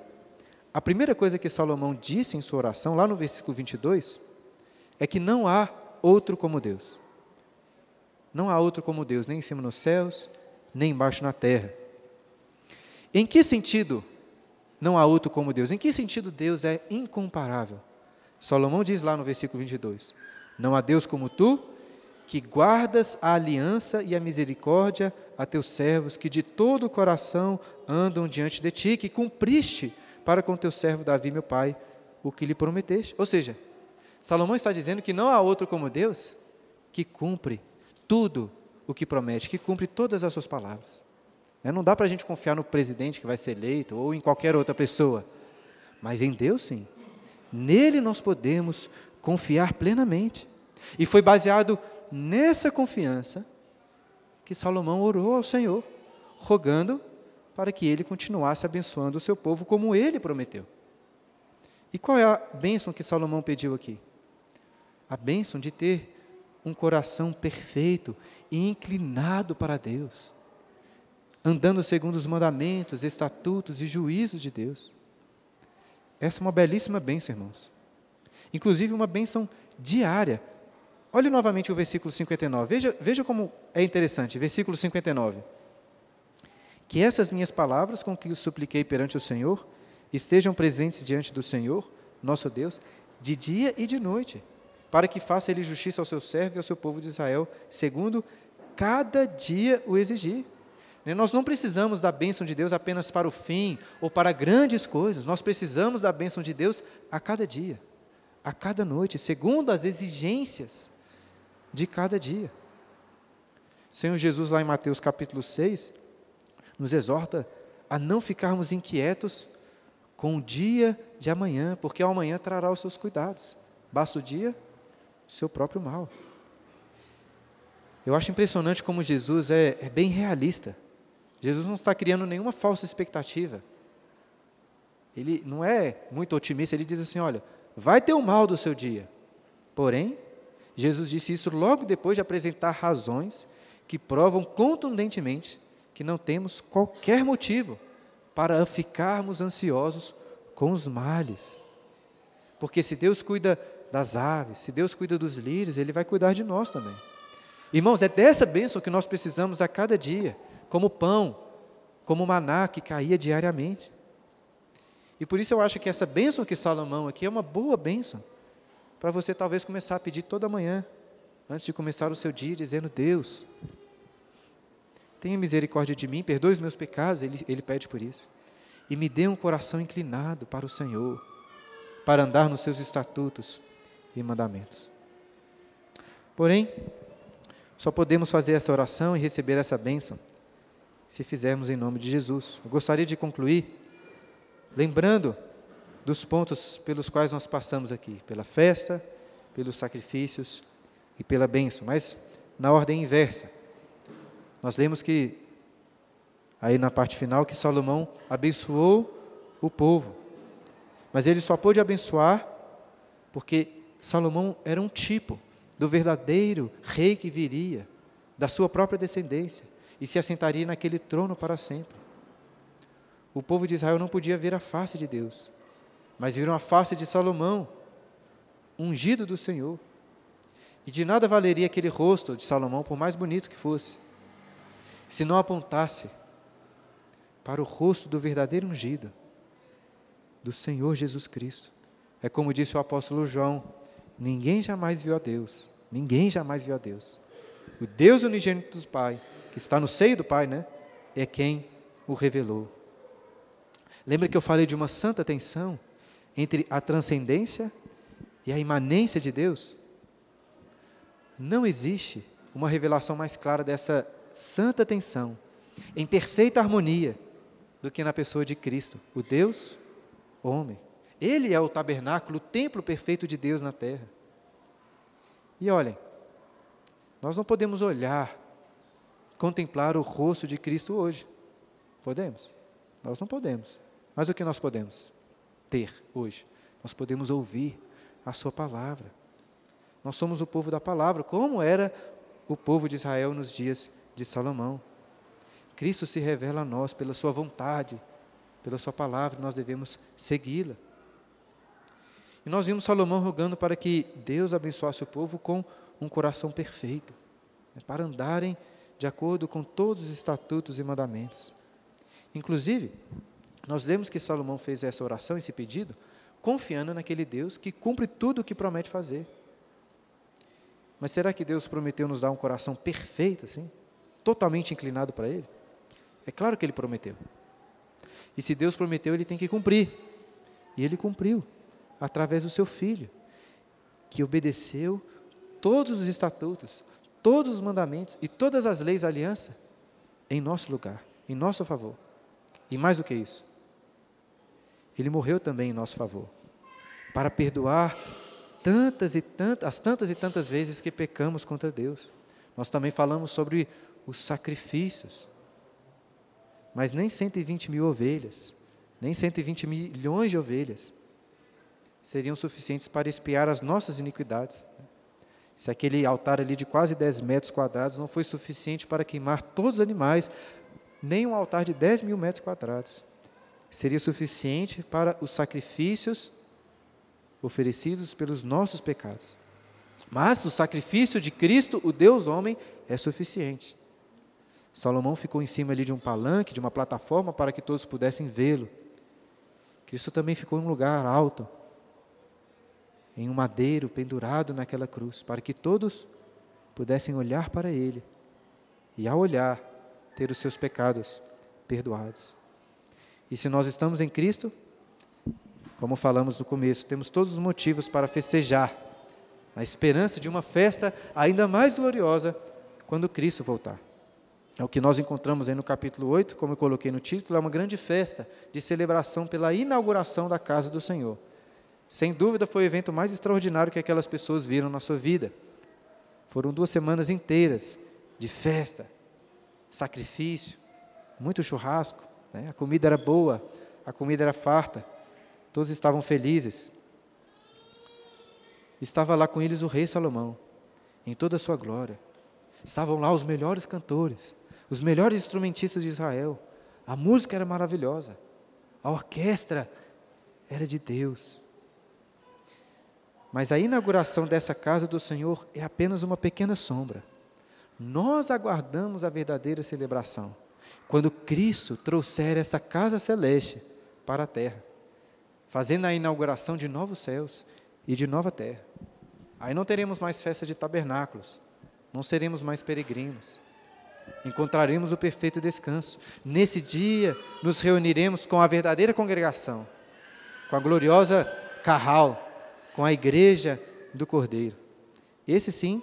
a primeira coisa que Salomão disse em sua oração, lá no versículo 22, é que não há outro como Deus. Não há outro como Deus, nem em cima nos céus, nem embaixo na terra. Em que sentido não há outro como Deus? Em que sentido Deus é incomparável? Salomão diz lá no versículo 22: Não há Deus como tu, que guardas a aliança e a misericórdia a teus servos, que de todo o coração andam diante de ti, que cumpriste para com teu servo Davi, meu pai, o que lhe prometeste. Ou seja, Salomão está dizendo que não há outro como Deus que cumpre tudo o que promete, que cumpre todas as suas palavras. Né, não dá para a gente confiar no presidente que vai ser eleito ou em qualquer outra pessoa, mas em Deus sim. Nele nós podemos confiar plenamente. E foi baseado nessa confiança que Salomão orou ao Senhor, rogando para que ele continuasse abençoando o seu povo como ele prometeu. E qual é a bênção que Salomão pediu aqui? A bênção de ter um coração perfeito e inclinado para Deus, andando segundo os mandamentos, estatutos e juízos de Deus. Essa é uma belíssima bênção, irmãos. Inclusive uma bênção diária. Olhe novamente o versículo 59. Veja, veja como é interessante. Versículo 59 que essas minhas palavras com que eu supliquei perante o Senhor estejam presentes diante do Senhor, nosso Deus, de dia e de noite, para que faça ele justiça ao seu servo e ao seu povo de Israel, segundo cada dia o exigir. Né, nós não precisamos da bênção de Deus apenas para o fim ou para grandes coisas, nós precisamos da bênção de Deus a cada dia, a cada noite, segundo as exigências de cada dia. Senhor Jesus, lá em Mateus capítulo 6, nos exorta a não ficarmos inquietos com o dia de amanhã, porque o amanhã trará os seus cuidados. Basta o dia, o seu próprio mal. Eu acho impressionante como Jesus é, é bem realista. Jesus não está criando nenhuma falsa expectativa. Ele não é muito otimista, ele diz assim: olha, vai ter o mal do seu dia. Porém, Jesus disse isso logo depois de apresentar razões que provam contundentemente que não temos qualquer motivo para ficarmos ansiosos com os males. Porque se Deus cuida das aves, se Deus cuida dos lírios, Ele vai cuidar de nós também. Irmãos, é dessa bênção que nós precisamos a cada dia, como pão, como maná que caía diariamente. E por isso eu acho que essa bênção que Salomão aqui é uma boa bênção, para você talvez começar a pedir toda manhã, antes de começar o seu dia, dizendo: Deus, tenha misericórdia de mim, perdoe os meus pecados, ele, ele pede por isso. E me dê um coração inclinado para o Senhor, para andar nos seus estatutos e mandamentos. Porém, só podemos fazer essa oração e receber essa bênção se fizermos em nome de Jesus. Eu gostaria de concluir lembrando dos pontos pelos quais nós passamos aqui, pela festa, pelos sacrifícios e pela bênção, mas na ordem inversa. Nós lemos que, aí na parte final, que Salomão abençoou o povo. Mas ele só pôde abençoar porque Salomão era um tipo do verdadeiro rei que viria, da sua própria descendência, e se assentaria naquele trono para sempre. O povo de Israel não podia ver a face de Deus, mas viram a face de Salomão, ungido do Senhor. E de nada valeria aquele rosto de Salomão, por mais bonito que fosse, se não apontasse para o rosto do verdadeiro ungido, do Senhor Jesus Cristo. É como disse o apóstolo João: ninguém jamais viu a Deus, ninguém jamais viu a Deus. O Deus unigênito do Pai, que está no seio do Pai, né, é quem o revelou. Lembra que eu falei de uma santa tensão entre a transcendência e a imanência de Deus? Não existe uma revelação mais clara dessa santa tensão, em perfeita harmonia, do que na pessoa de Cristo, o Deus homem. Ele é o tabernáculo, o templo perfeito de Deus na terra. E olhem, nós não podemos olhar contemplar o rosto de Cristo hoje? Podemos? Nós não podemos. Mas o que nós podemos ter hoje? Nós podemos ouvir a Sua palavra. Nós somos o povo da palavra, como era o povo de Israel nos dias de Salomão. Cristo se revela a nós pela Sua vontade, pela Sua palavra, nós devemos segui-la. E nós vimos Salomão rogando para que Deus abençoasse o povo com um coração perfeito, né, para andarem de acordo com todos os estatutos e mandamentos. Inclusive, nós lemos que Salomão fez essa oração, esse pedido, confiando naquele Deus que cumpre tudo o que promete fazer. Mas será que Deus prometeu nos dar um coração perfeito, assim? Totalmente inclinado para Ele? É claro que Ele prometeu. E se Deus prometeu, Ele tem que cumprir. E Ele cumpriu, através do Seu Filho, que obedeceu todos os estatutos, todos os mandamentos e todas as leis da aliança em nosso lugar, em nosso favor. E mais do que isso, ele morreu também em nosso favor, para perdoar tantas e tantas, as tantas e tantas vezes que pecamos contra Deus. Nós também falamos sobre os sacrifícios, mas nem 120 mil ovelhas, nem 120 milhões de ovelhas seriam suficientes para espiar as nossas iniquidades. Se aquele altar ali de quase 10 metros quadrados não foi suficiente para queimar todos os animais, nem um altar de 10 mil metros quadrados seria suficiente para os sacrifícios oferecidos pelos nossos pecados. Mas o sacrifício de Cristo, o Deus homem, é suficiente. Salomão ficou em cima ali de um palanque, de uma plataforma, para que todos pudessem vê-lo. Cristo também ficou em um lugar alto, em um madeiro pendurado naquela cruz, para que todos pudessem olhar para ele e, ao olhar, ter os seus pecados perdoados. E se nós estamos em Cristo, como falamos no começo, temos todos os motivos para festejar, na esperança de uma festa ainda mais gloriosa quando Cristo voltar. É o que nós encontramos aí no capítulo 8, como eu coloquei no título, é uma grande festa de celebração pela inauguração da casa do Senhor. Sem dúvida foi o evento mais extraordinário que aquelas pessoas viram na sua vida. Foram duas semanas inteiras de festa, sacrifício, muito churrasco, né? a comida era boa, a comida era farta, todos estavam felizes. Estava lá com eles o rei Salomão, em toda a sua glória. Estavam lá os melhores cantores, os melhores instrumentistas de Israel. A música era maravilhosa, a orquestra era de Deus. Mas a inauguração dessa casa do Senhor é apenas uma pequena sombra. Nós aguardamos a verdadeira celebração, quando Cristo trouxer essa casa celeste para a terra, fazendo a inauguração de novos céus e de nova terra. Aí não teremos mais festa de tabernáculos, não seremos mais peregrinos, encontraremos o perfeito descanso. Nesse dia, nos reuniremos com a verdadeira congregação, com a gloriosa Carral, com a igreja do Cordeiro. Esse sim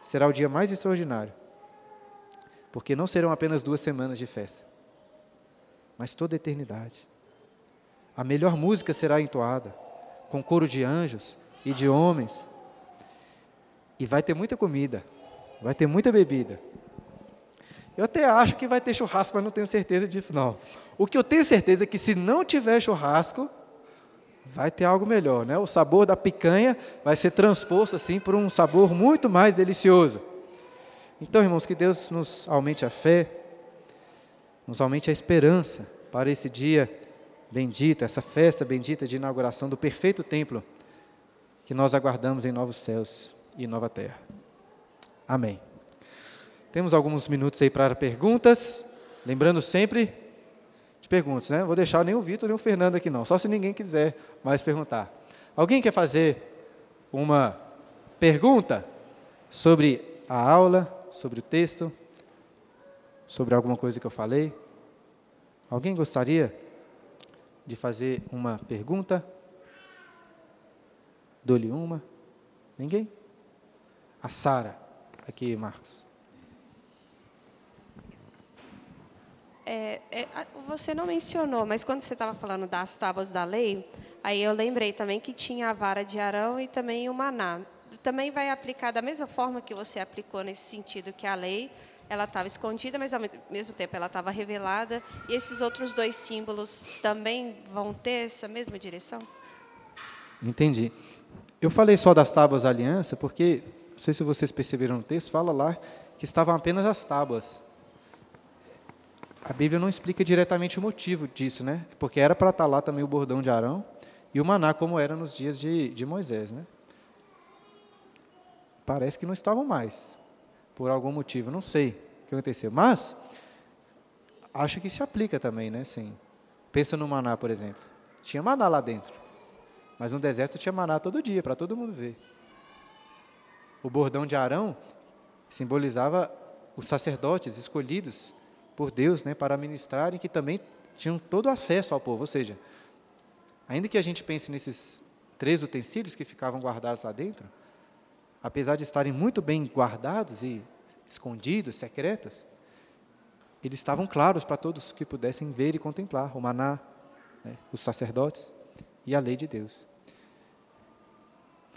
será o dia mais extraordinário, porque não serão apenas duas semanas de festa, mas toda a eternidade. A melhor música será entoada, com coro de anjos e de homens, e vai ter muita comida, vai ter muita bebida. Eu até acho que vai ter churrasco, mas não tenho certeza disso não. O que eu tenho certeza é que se não tiver churrasco, vai ter algo melhor, né? O sabor da picanha vai ser transposto assim por um sabor muito mais delicioso. Então, irmãos, que Deus nos aumente a fé, nos aumente a esperança para esse dia bendito, essa festa bendita de inauguração do perfeito templo que nós aguardamos em novos céus e nova terra. Amém. Temos alguns minutos aí para perguntas, lembrando sempre de perguntas, né? Vou deixar nem o Vitor nem o Fernando aqui não, só se ninguém quiser mais perguntar. Alguém quer fazer uma pergunta sobre a aula, sobre o texto, sobre alguma coisa que eu falei? Alguém gostaria de fazer uma pergunta? Dou-lhe uma. Ninguém? A Sara. Aqui, Marcos. É, é, você não mencionou, mas quando você estava falando das tábuas da lei, aí eu lembrei também que tinha a vara de Arão e também o maná. Também vai aplicar da mesma forma que você aplicou nesse sentido que a lei ela estava escondida, mas ao mesmo tempo ela estava revelada. E esses outros dois símbolos também vão ter essa mesma direção? Entendi. Eu falei só das tábuas da aliança porque, não sei se vocês perceberam no texto, fala lá que estavam apenas as tábuas. A Bíblia não explica diretamente o motivo disso, né? Porque era para estar lá também o bordão de Arão e o maná, como era nos dias de, de Moisés, né? Parece que não estavam mais, por algum motivo, não sei o que aconteceu. Mas, acho que se aplica também, né? Sim. Pensa no maná, por exemplo. Tinha maná lá dentro. Mas no deserto tinha maná todo dia, para todo mundo ver. O bordão de Arão simbolizava os sacerdotes escolhidos por Deus né, para ministrarem, que também tinham todo acesso ao povo. Ou seja, ainda que a gente pense nesses três utensílios que ficavam guardados lá dentro, apesar de estarem muito bem guardados e escondidos, secretos, eles estavam claros para todos que pudessem ver e contemplar o maná, né, os sacerdotes e a lei de Deus.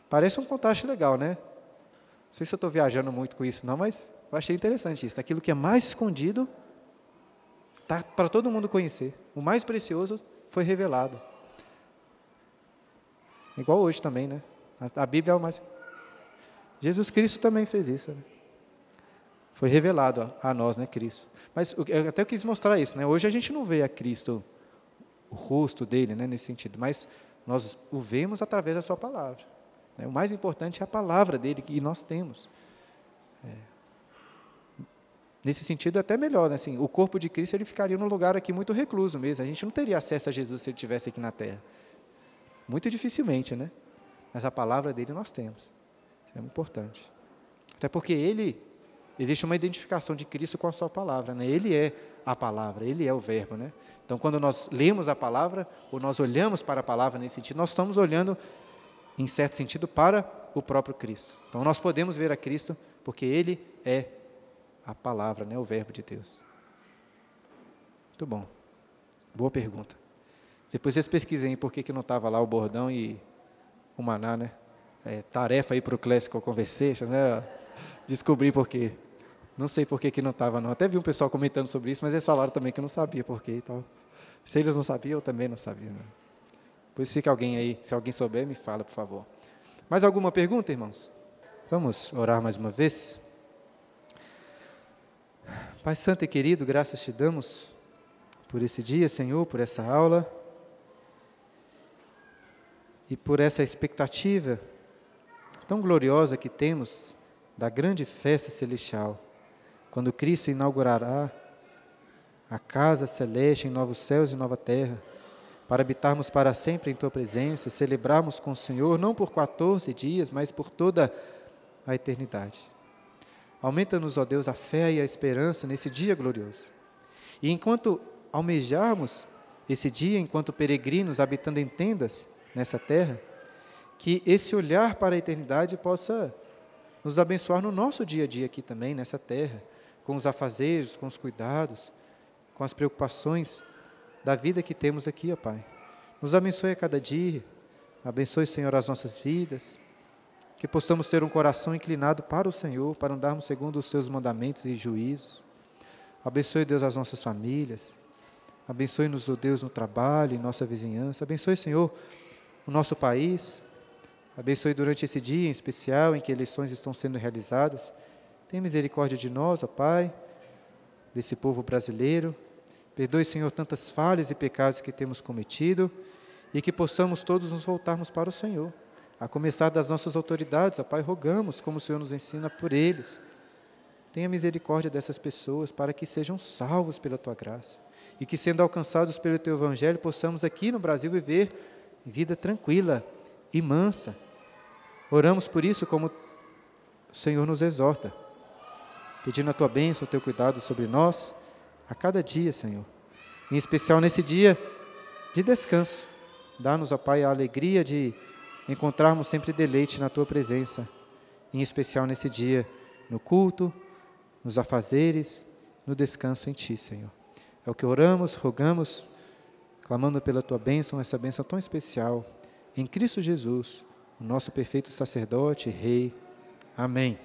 Parece um contraste legal, né? Não sei se eu estou viajando muito com isso, não, mas eu achei interessante isso. Aquilo que é mais escondido Está para todo mundo conhecer. O mais precioso foi revelado. Igual hoje também, né? A, a Bíblia é o mais. Jesus Cristo também fez isso. Né? Foi revelado a, a, nós, né, Cristo. Mas eu até quis mostrar isso, né? Hoje a gente não vê a Cristo, o rosto dele, né, nesse sentido, mas nós o vemos através da sua palavra. Né? O mais importante é a palavra dele que nós temos. É. Nesse sentido, é até melhor, né? assim, o corpo de Cristo ele ficaria num lugar aqui muito recluso mesmo. A gente não teria acesso a Jesus se ele estivesse aqui na Terra. Muito dificilmente, né? Mas a palavra dele nós temos. É muito importante. Até porque ele, existe uma identificação de Cristo com a sua palavra, né? Ele é a palavra, ele é o verbo, né? Então, quando nós lemos a palavra, ou nós olhamos para a palavra nesse sentido, nós estamos olhando, em certo sentido, para o próprio Cristo. Então, nós podemos ver a Cristo porque ele é a palavra, né, o verbo de Deus. Muito bom. Boa pergunta. Depois vocês pesquisem por que, que não estava lá o bordão e o maná, né? É, tarefa aí para o Classical Conversations, né? Descobrir por quê. Não sei por que, que não estava, não. Até vi um pessoal comentando sobre isso, mas eles falaram também que não sabia por quê e tal. Se eles não sabiam, eu também não sabia. Né? Pois fica alguém aí, se alguém souber, me fala, por favor. Mais alguma pergunta, irmãos? Vamos orar mais uma vez? Pai Santo e querido, graças te damos por esse dia, Senhor, por essa aula e por essa expectativa tão gloriosa que temos da grande festa celestial, quando Cristo inaugurará a casa celeste em novos céus e nova terra, para habitarmos para sempre em tua presença, celebrarmos com o Senhor não por 14 dias, mas por toda a eternidade. Aumenta-nos, ó Deus, a fé e a esperança nesse dia glorioso. E enquanto almejarmos esse dia, enquanto peregrinos habitando em tendas nessa terra, que esse olhar para a eternidade possa nos abençoar no nosso dia a dia aqui também, nessa terra, com os afazeres, com os cuidados, com as preocupações da vida que temos aqui, ó Pai. Nos abençoe a cada dia, abençoe, Senhor, as nossas vidas, que possamos ter um coração inclinado para o Senhor, para andarmos segundo os seus mandamentos e juízos. Abençoe, Deus, as nossas famílias. Abençoe-nos, o Deus, no trabalho, em nossa vizinhança. Abençoe, Senhor, o nosso país. Abençoe durante esse dia em especial em que eleições estão sendo realizadas. Tenha misericórdia de nós, ó Pai, desse povo brasileiro. Perdoe, Senhor, tantas falhas e pecados que temos cometido e que possamos todos nos voltarmos para o Senhor a começar das nossas autoridades, ó Pai, rogamos, como o Senhor nos ensina, por eles. Tenha misericórdia dessas pessoas para que sejam salvos pela tua graça e que, sendo alcançados pelo teu evangelho, possamos aqui no Brasil viver vida tranquila e mansa. Oramos por isso, como o Senhor nos exorta, pedindo a tua bênção, o teu cuidado sobre nós a cada dia, Senhor. Em especial nesse dia de descanso. Dá-nos, ó Pai, a alegria de encontrarmos sempre deleite na tua presença, em especial nesse dia, no culto, nos afazeres, no descanso em ti, Senhor. É o que oramos, rogamos, clamando pela tua bênção, essa bênção tão especial, em Cristo Jesus, o nosso perfeito sacerdote e rei. Amém.